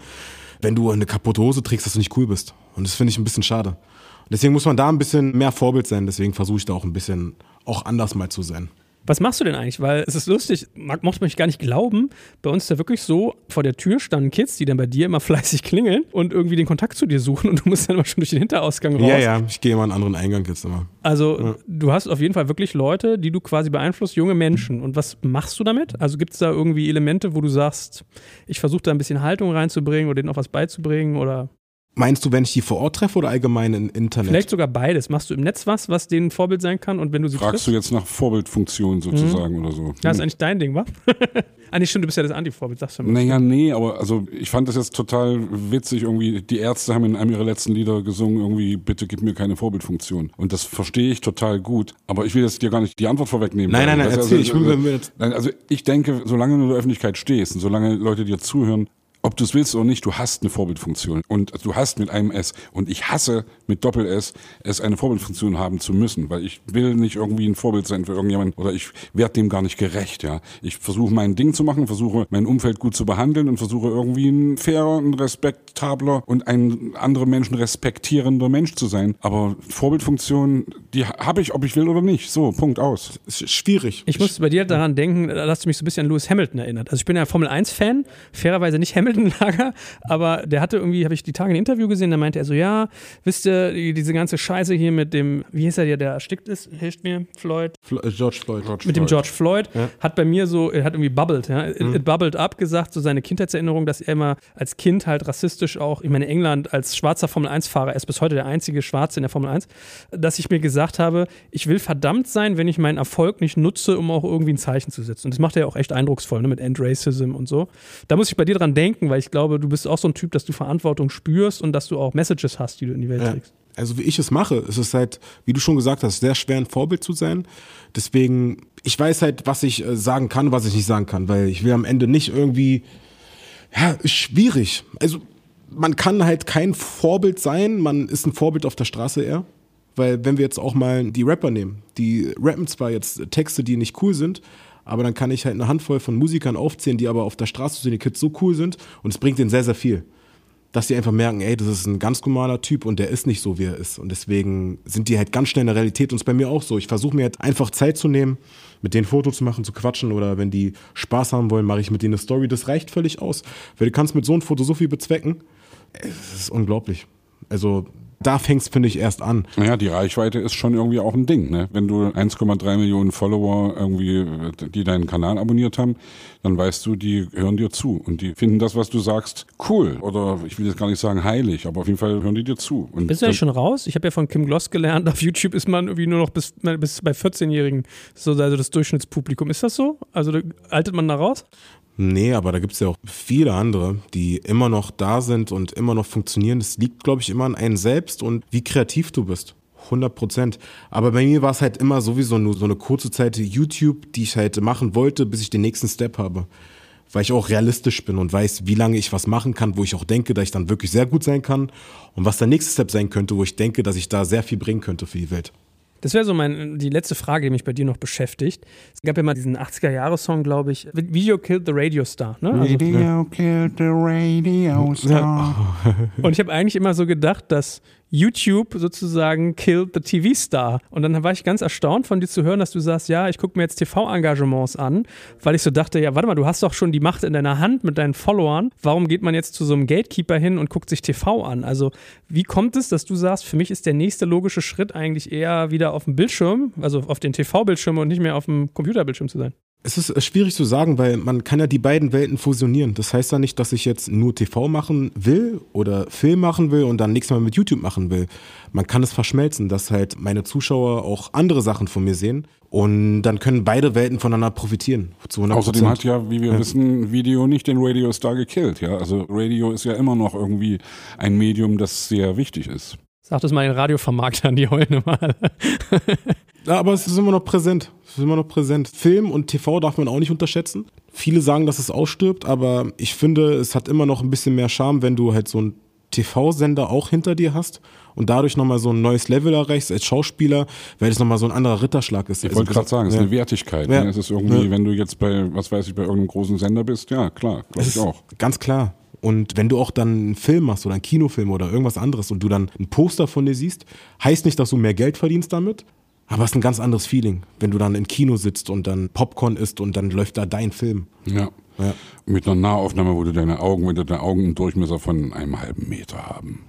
wenn du eine kaputte Hose trägst, dass du nicht cool bist. Und das finde ich ein bisschen schade. Und deswegen muss man da ein bisschen mehr Vorbild sein. Deswegen versuche ich da auch ein bisschen auch anders mal zu sein. Was machst du denn eigentlich? Weil es ist lustig, mag, mochte mich gar nicht glauben. Bei uns ist ja wirklich so, vor der Tür standen Kids, die dann bei dir immer (laughs) fleißig klingeln und irgendwie den Kontakt zu dir suchen und du musst dann immer schon durch den Hinterausgang raus. Ja, ja, ich gehe immer einen anderen Eingang jetzt immer. Also Ja. du hast auf jeden Fall wirklich Leute, die du quasi beeinflusst, junge Menschen. Und was machst du damit? Also gibt es da irgendwie Elemente, wo du sagst, ich versuche da ein bisschen Haltung reinzubringen oder denen auch was beizubringen oder Meinst du, wenn ich die vor Ort treffe oder allgemein im Internet? vielleicht sogar beides? Machst du im Netz was, was denen Vorbild sein kann und wenn du sie Fragst triffst? du jetzt nach Vorbildfunktion sozusagen oder so? ja, das ist eigentlich dein Ding, wa? (laughs) ah, nee, stimmt, du bist ja das Anti-Vorbild, sagst du mal. Naja, nee, aber also ich fand das jetzt total witzig. Irgendwie, die Ärzte haben in einem ihrer letzten Lieder gesungen, irgendwie, bitte gib mir keine Vorbildfunktion. Und das verstehe ich total gut. Aber ich will jetzt dir gar nicht die Antwort vorwegnehmen. Nein, nein, nein, erzähl, also, ich jetzt- Nein, also ich denke, solange du in der Öffentlichkeit stehst und solange Leute dir zuhören, ob du es willst oder nicht, du hast eine Vorbildfunktion. Und du hast mit einem S und ich hasse mit Doppel-S, es eine Vorbildfunktion haben zu müssen, weil ich will nicht irgendwie ein Vorbild sein für irgendjemanden oder ich werde dem gar nicht gerecht, ja. Ich versuche mein Ding zu machen, versuche mein Umfeld gut zu behandeln und versuche irgendwie ein fairer, ein respektabler und ein andere Menschen respektierender Mensch zu sein. Aber Vorbildfunktion, die habe ich, ob ich will oder nicht. So, Punkt aus. Ist schwierig. Ich musste bei dir daran denken, da hast du mich so ein bisschen an Lewis Hamilton erinnert. Also ich bin ja Formel 1-Fan, fairerweise nicht Hamilton-Lager, aber der hatte irgendwie, habe ich die Tage ein Interview gesehen, da meinte er so, ja, wisst ihr, die- diese ganze Scheiße hier mit dem, wie hieß er der, der erstickt ist, hilft mir, Floyd, Fl- äh, George Floyd. mit dem George Floyd, hat bei mir so, er hat irgendwie bubbled, ja, it, it bubbled up gesagt, so seine Kindheitserinnerung, dass er immer als Kind halt rassistisch auch, ich meine, England als schwarzer Formel-1-Fahrer, er ist bis heute der einzige Schwarze in der Formel 1, dass ich mir gesagt habe, ich will verdammt sein, wenn ich meinen Erfolg nicht nutze, um auch irgendwie ein Zeichen zu setzen. Und das macht er ja auch echt eindrucksvoll, ne, mit End Racism und so. Da muss ich bei dir dran denken, weil ich glaube, du bist auch so ein Typ, dass du Verantwortung spürst und dass du auch Messages hast, die du in die Welt Ja. trägst. Also wie ich es mache, ist es halt, wie du schon gesagt hast, sehr schwer ein Vorbild zu sein. Deswegen, ich weiß halt, was ich äh, sagen kann, was ich nicht sagen kann, weil ich will am Ende nicht irgendwie, ja, ist schwierig. Also man kann halt kein Vorbild sein, man ist ein Vorbild auf der Straße eher. Weil wenn wir jetzt auch mal die Rapper nehmen, die rappen zwar jetzt Texte, die nicht cool sind, aber dann kann ich halt eine Handvoll von Musikern aufzählen, die aber auf der Straße zu den Kids so cool sind und es bringt denen sehr, sehr viel dass die einfach merken, ey, das ist ein ganz normaler Typ und der ist nicht so, wie er ist. Und deswegen sind die halt ganz schnell in der Realität und es bei mir auch so. Ich versuche mir halt einfach Zeit zu nehmen, mit denen Foto zu machen, zu quatschen oder wenn die Spaß haben wollen, mache ich mit denen eine Story. Das reicht völlig aus. Weil du kannst mit so einem Foto so viel bezwecken. Es ist unglaublich. Also da fängt es, finde ich, erst an. Naja, die Reichweite ist schon irgendwie auch ein Ding. Ne? Wenn du 1,3 Millionen Follower irgendwie, die deinen Kanal abonniert haben, dann weißt du, die hören dir zu und die finden das, was du sagst, cool. Oder ich will jetzt gar nicht sagen heilig, aber auf jeden Fall hören die dir zu. Und Bist du eigentlich schon raus? Ich habe ja von Kim Gloss gelernt, (laughs) auf YouTube ist man irgendwie nur noch bis, bis bei 14-Jährigen so also das Durchschnittspublikum. Ist das so? Also da altert man da raus? Nee, aber da gibt es ja auch viele andere, die immer noch da sind und immer noch funktionieren. Das liegt, glaube ich, immer an einem selbst und wie kreativ du bist. 100 Prozent. Aber bei mir war es halt immer sowieso nur so eine kurze Zeit YouTube, die ich halt machen wollte, bis ich den nächsten Step habe. Weil ich auch realistisch bin und weiß, wie lange ich was machen kann, wo ich auch denke, dass ich dann wirklich sehr gut sein kann und was der nächste Step sein könnte, wo ich denke, dass ich da sehr viel bringen könnte für die Welt. Das wäre so mein, die letzte Frage, die mich bei dir noch beschäftigt. Es gab ja mal diesen 80er-Jahre-Song, glaube ich, Video Killed the Radio Star. Ne? Also, Radio killed the radio star. (laughs) und ich habe eigentlich immer so gedacht, dass YouTube sozusagen killed the TV-Star. Und dann war ich ganz erstaunt von dir zu hören, dass du sagst, ja, ich gucke mir jetzt TV-Engagements an, weil ich so dachte, ja, warte mal, du hast doch schon die Macht in deiner Hand mit deinen Followern. Warum geht man jetzt zu so einem Gatekeeper hin und guckt sich TV an? Also wie kommt es, dass du sagst, für mich ist der nächste logische Schritt eigentlich eher wieder auf dem Bildschirm, also auf den TV-Bildschirm und nicht mehr auf dem Computerbildschirm zu sein? Es ist äh, schwierig zu sagen, weil man kann ja die beiden Welten fusionieren. Das heißt ja nicht, dass ich jetzt nur TV machen will oder Film machen will und dann nächstes Mal mit YouTube machen will. Man kann es verschmelzen, dass halt meine Zuschauer auch andere Sachen von mir sehen und dann können beide Welten voneinander profitieren. Zu 100%. Außerdem hat ja, wie wir wissen, Video nicht den Radio Star gekillt. Ja? Also Radio ist ja immer noch irgendwie ein Medium, das sehr wichtig ist. Sag das mal den Radiovermarktern, die heulen mal. (laughs) Ja, aber es ist immer noch präsent. Es ist immer noch präsent. Film und TV darf man auch nicht unterschätzen. Viele sagen, dass es ausstirbt, aber ich finde, es hat immer noch ein bisschen mehr Charme, wenn du halt so einen TV-Sender auch hinter dir hast und dadurch nochmal so ein neues Level erreichst als Schauspieler, weil es nochmal so ein anderer Ritterschlag ist. Ich wollte gerade sagen, es ist ja. eine Wertigkeit. Ja. Ne? Es ist irgendwie, Ja. wenn du jetzt bei, was weiß ich, bei irgendeinem großen Sender bist, ja, klar, glaube ich ist auch. Ganz klar. Und wenn du auch dann einen Film machst oder einen Kinofilm oder irgendwas anderes und du dann ein Poster von dir siehst, heißt nicht, dass du mehr Geld verdienst damit, aber es ist ein ganz anderes Feeling, wenn du dann im Kino sitzt und dann Popcorn isst und dann läuft da dein Film. Ja. Ja. Mit einer Nahaufnahme, wo du deine Augen, wenn du deine Augen einen Durchmesser von einem halben Meter haben.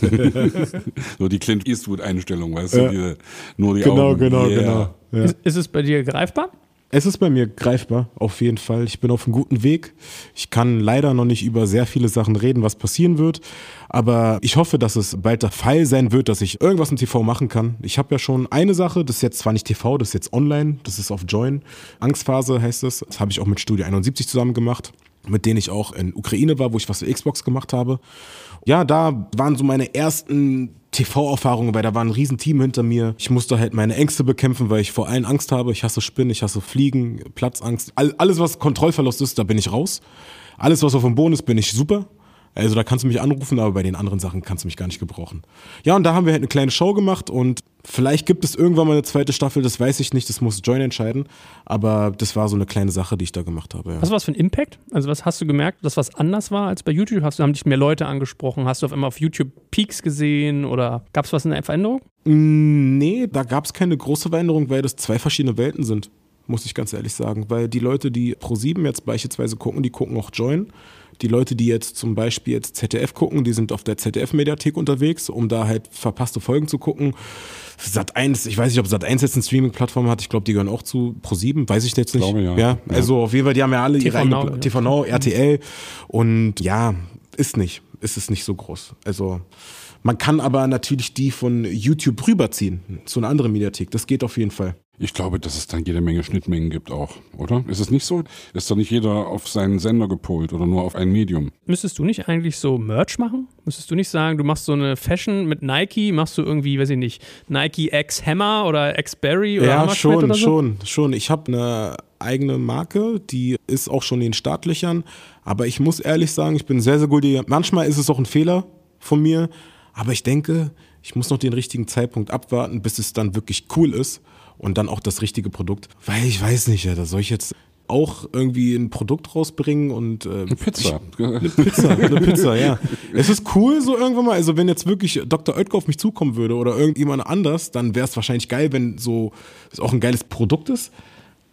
(laughs) so die Clint Eastwood-Einstellung, weißt du, diese, nur die Genau, Augen. genau, Yeah. genau. Ja. Ist, ist es bei dir greifbar? Es ist bei mir greifbar, auf jeden Fall. Ich bin auf einem guten Weg. Ich kann leider noch nicht über sehr viele Sachen reden, was passieren wird. Aber ich hoffe, dass es bald der Fall sein wird, dass ich irgendwas im TV machen kann. Ich habe ja schon eine Sache, das ist jetzt zwar nicht TV, das ist jetzt online, das ist auf Join. Angstphase heißt es. Das habe ich auch mit Studio 71 zusammen gemacht, mit denen ich auch in Ukraine war, wo ich was für Xbox gemacht habe. Ja, da waren so meine ersten TV-Erfahrung, weil da war ein Riesenteam hinter mir. Ich musste halt meine Ängste bekämpfen, weil ich vor allen Angst habe. Ich hasse Spinnen, ich hasse Fliegen, Platzangst. All, alles, was Kontrollverlust ist, da bin ich raus. Alles, was auf dem Boden ist, bin ich super. Also da kannst du mich anrufen, aber bei den anderen Sachen kannst du mich gar nicht gebrauchen. Ja, und da haben wir halt eine kleine Show gemacht und vielleicht gibt es irgendwann mal eine zweite Staffel, das weiß ich nicht, das muss Join entscheiden. Aber das war so eine kleine Sache, die ich da gemacht habe. Ja. Was war das für ein Impact? Also was hast du gemerkt, dass was anders war als bei YouTube? Hast du, haben dich mehr Leute angesprochen? Hast du auf einmal auf YouTube Peaks gesehen oder gab es was in der Veränderung? Mm, nee, da gab es keine große Veränderung, weil das zwei verschiedene Welten sind muss ich ganz ehrlich sagen. Weil die Leute, die Pro7 jetzt beispielsweise gucken, die gucken auch Join. Die Leute, die jetzt zum Beispiel jetzt ZDF gucken, die sind auf der ZDF-Mediathek unterwegs, um da halt verpasste Folgen zu gucken. Sat 1, ich weiß nicht, ob Sat 1 jetzt eine Streaming-Plattform hat, ich glaube, die gehören auch zu Pro7, weiß ich jetzt nicht. Ich glaube, ja. ja. Also auf jeden Fall, die haben ja alle TV ihre eigene Now, ja. TV Now, RTL und ja, ist nicht, ist es nicht so groß. Also man kann aber natürlich die von YouTube rüberziehen zu einer anderen Mediathek. Das geht auf jeden Fall. Ich glaube, dass es dann jede Menge Schnittmengen gibt auch, oder? Ist es nicht so? Ist doch nicht jeder auf seinen Sender gepolt oder nur auf ein Medium? Müsstest du nicht eigentlich so Merch machen? Müsstest du nicht sagen, du machst so eine Fashion mit Nike, machst du irgendwie, weiß ich nicht, Nike X Hammer oder X Berry oder Ja, schon, oder so? schon, schon. Ich habe eine eigene Marke, die ist auch schon in den Startlöchern. Aber ich muss ehrlich sagen, ich bin sehr, sehr gut. Manchmal ist es auch ein Fehler von mir. Aber ich denke, ich muss noch den richtigen Zeitpunkt abwarten, bis es dann wirklich cool ist und dann auch das richtige Produkt. Weil ich weiß nicht, ja, da soll ich jetzt auch irgendwie ein Produkt rausbringen und äh, Eine Pizza. eine Pizza, eine Pizza, ja. (laughs) Es ist cool so irgendwann mal, also wenn jetzt wirklich Dr. Oetker auf mich zukommen würde oder irgendjemand anders, dann wäre es wahrscheinlich geil, wenn so es auch ein geiles Produkt ist.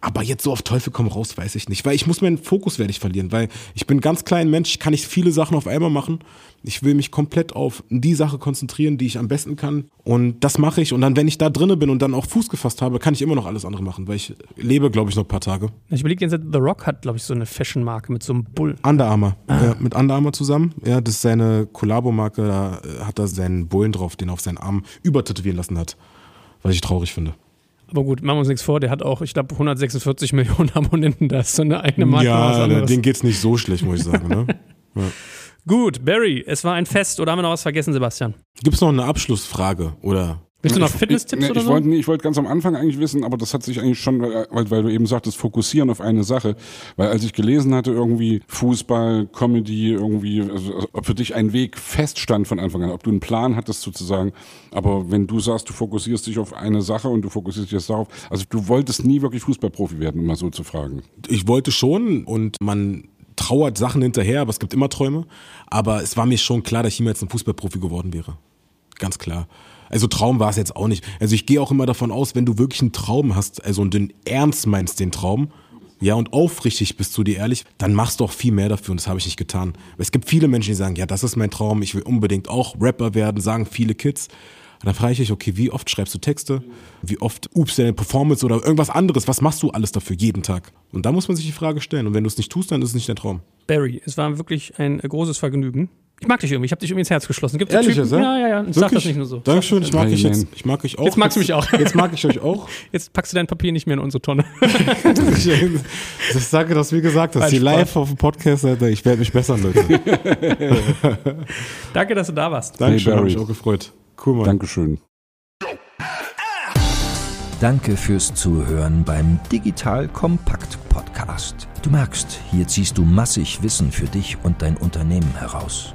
Aber jetzt so auf Teufel komm raus, weiß ich nicht. Weil ich muss meinen Fokus werde ich verlieren, weil ich bin ein ganz kleiner Mensch, ich kann nicht viele Sachen auf einmal machen. Ich will mich komplett auf die Sache konzentrieren, die ich am besten kann. Und das mache ich. Und dann, wenn ich da drinne bin und dann auch Fuß gefasst habe, kann ich immer noch alles andere machen, weil ich lebe, glaube ich, noch ein paar Tage. Ich überlege jetzt, The Rock hat, glaube ich, so eine Fashion-Marke mit so einem Bull. Under Armour. Ja, mit Under Armour zusammen. Ja, das ist seine Kollabo-Marke. Da äh, hat er seinen Bullen drauf, den er auf seinen Arm übertätowieren lassen hat. Was ich traurig finde. Aber gut, machen wir uns nichts vor, der hat auch, ich glaube, 146 Millionen (laughs) Abonnenten, da ist so eine eigene Marke. ja, denen geht's nicht so schlecht, muss ich sagen. Ne? (laughs) Gut, Barry, es war ein Fest. Oder haben wir noch was vergessen, Sebastian? Gibt's noch eine Abschlussfrage? Oder Willst du noch Ich- Fitness-Tipps nee, oder ich so? wollte, nee, ich wollte ganz am Anfang eigentlich wissen, aber das hat sich eigentlich schon, weil, weil du eben sagtest, fokussieren auf eine Sache. Weil als ich gelesen hatte, irgendwie Fußball, Comedy, irgendwie, also, ob für dich ein Weg feststand von Anfang an, ob du einen Plan hattest sozusagen. Aber wenn du sagst, du fokussierst dich auf eine Sache und du fokussierst dich jetzt darauf, also du wolltest nie wirklich Fußballprofi werden, um mal so zu fragen. ich wollte schon und man trauert Sachen hinterher, aber es gibt immer Träume. Aber es war mir schon klar, dass ich niemals ein Fußballprofi geworden wäre. Ganz klar. Also Traum war es jetzt auch nicht. Also ich gehe auch immer davon aus, wenn du wirklich einen Traum hast, also und den ernst meinst den Traum, ja, und aufrichtig bist du dir ehrlich, dann machst du auch viel mehr dafür und das habe ich nicht getan. Es gibt viele Menschen, die sagen, ja, das ist mein Traum, ich will unbedingt auch Rapper werden, sagen viele Kids. Und dann frage ich dich, okay, wie oft schreibst du Texte? Wie oft übst du deine Performance oder irgendwas anderes? Was machst du alles dafür jeden Tag? Und da muss man sich die Frage stellen. Und wenn du es nicht tust, dann ist es nicht dein Traum. Barry, es war wirklich ein großes Vergnügen. Ich mag dich irgendwie, ich habe dich irgendwie ins Herz geschlossen. Gibt Ehrlich Typen, ja, ja, ja. Ich sag das nicht nur so. Dankeschön, ich mag dich jetzt. Ich mag euch auch. Jetzt magst du mich auch. Jetzt mag ich euch auch. (laughs) Jetzt packst du dein Papier nicht mehr in unsere Tonne. (laughs) Das sage das, wie gesagt, dass die live auf dem Podcast, ich werde mich bessern, Leute. (laughs) Danke, dass du da warst. Dankeschön, Barry. hab mich auch gefreut. Cool, Mann. Dankeschön. Danke fürs Zuhören beim Digital Kompakt Podcast. Du merkst, hier ziehst du massig Wissen für dich und dein Unternehmen heraus.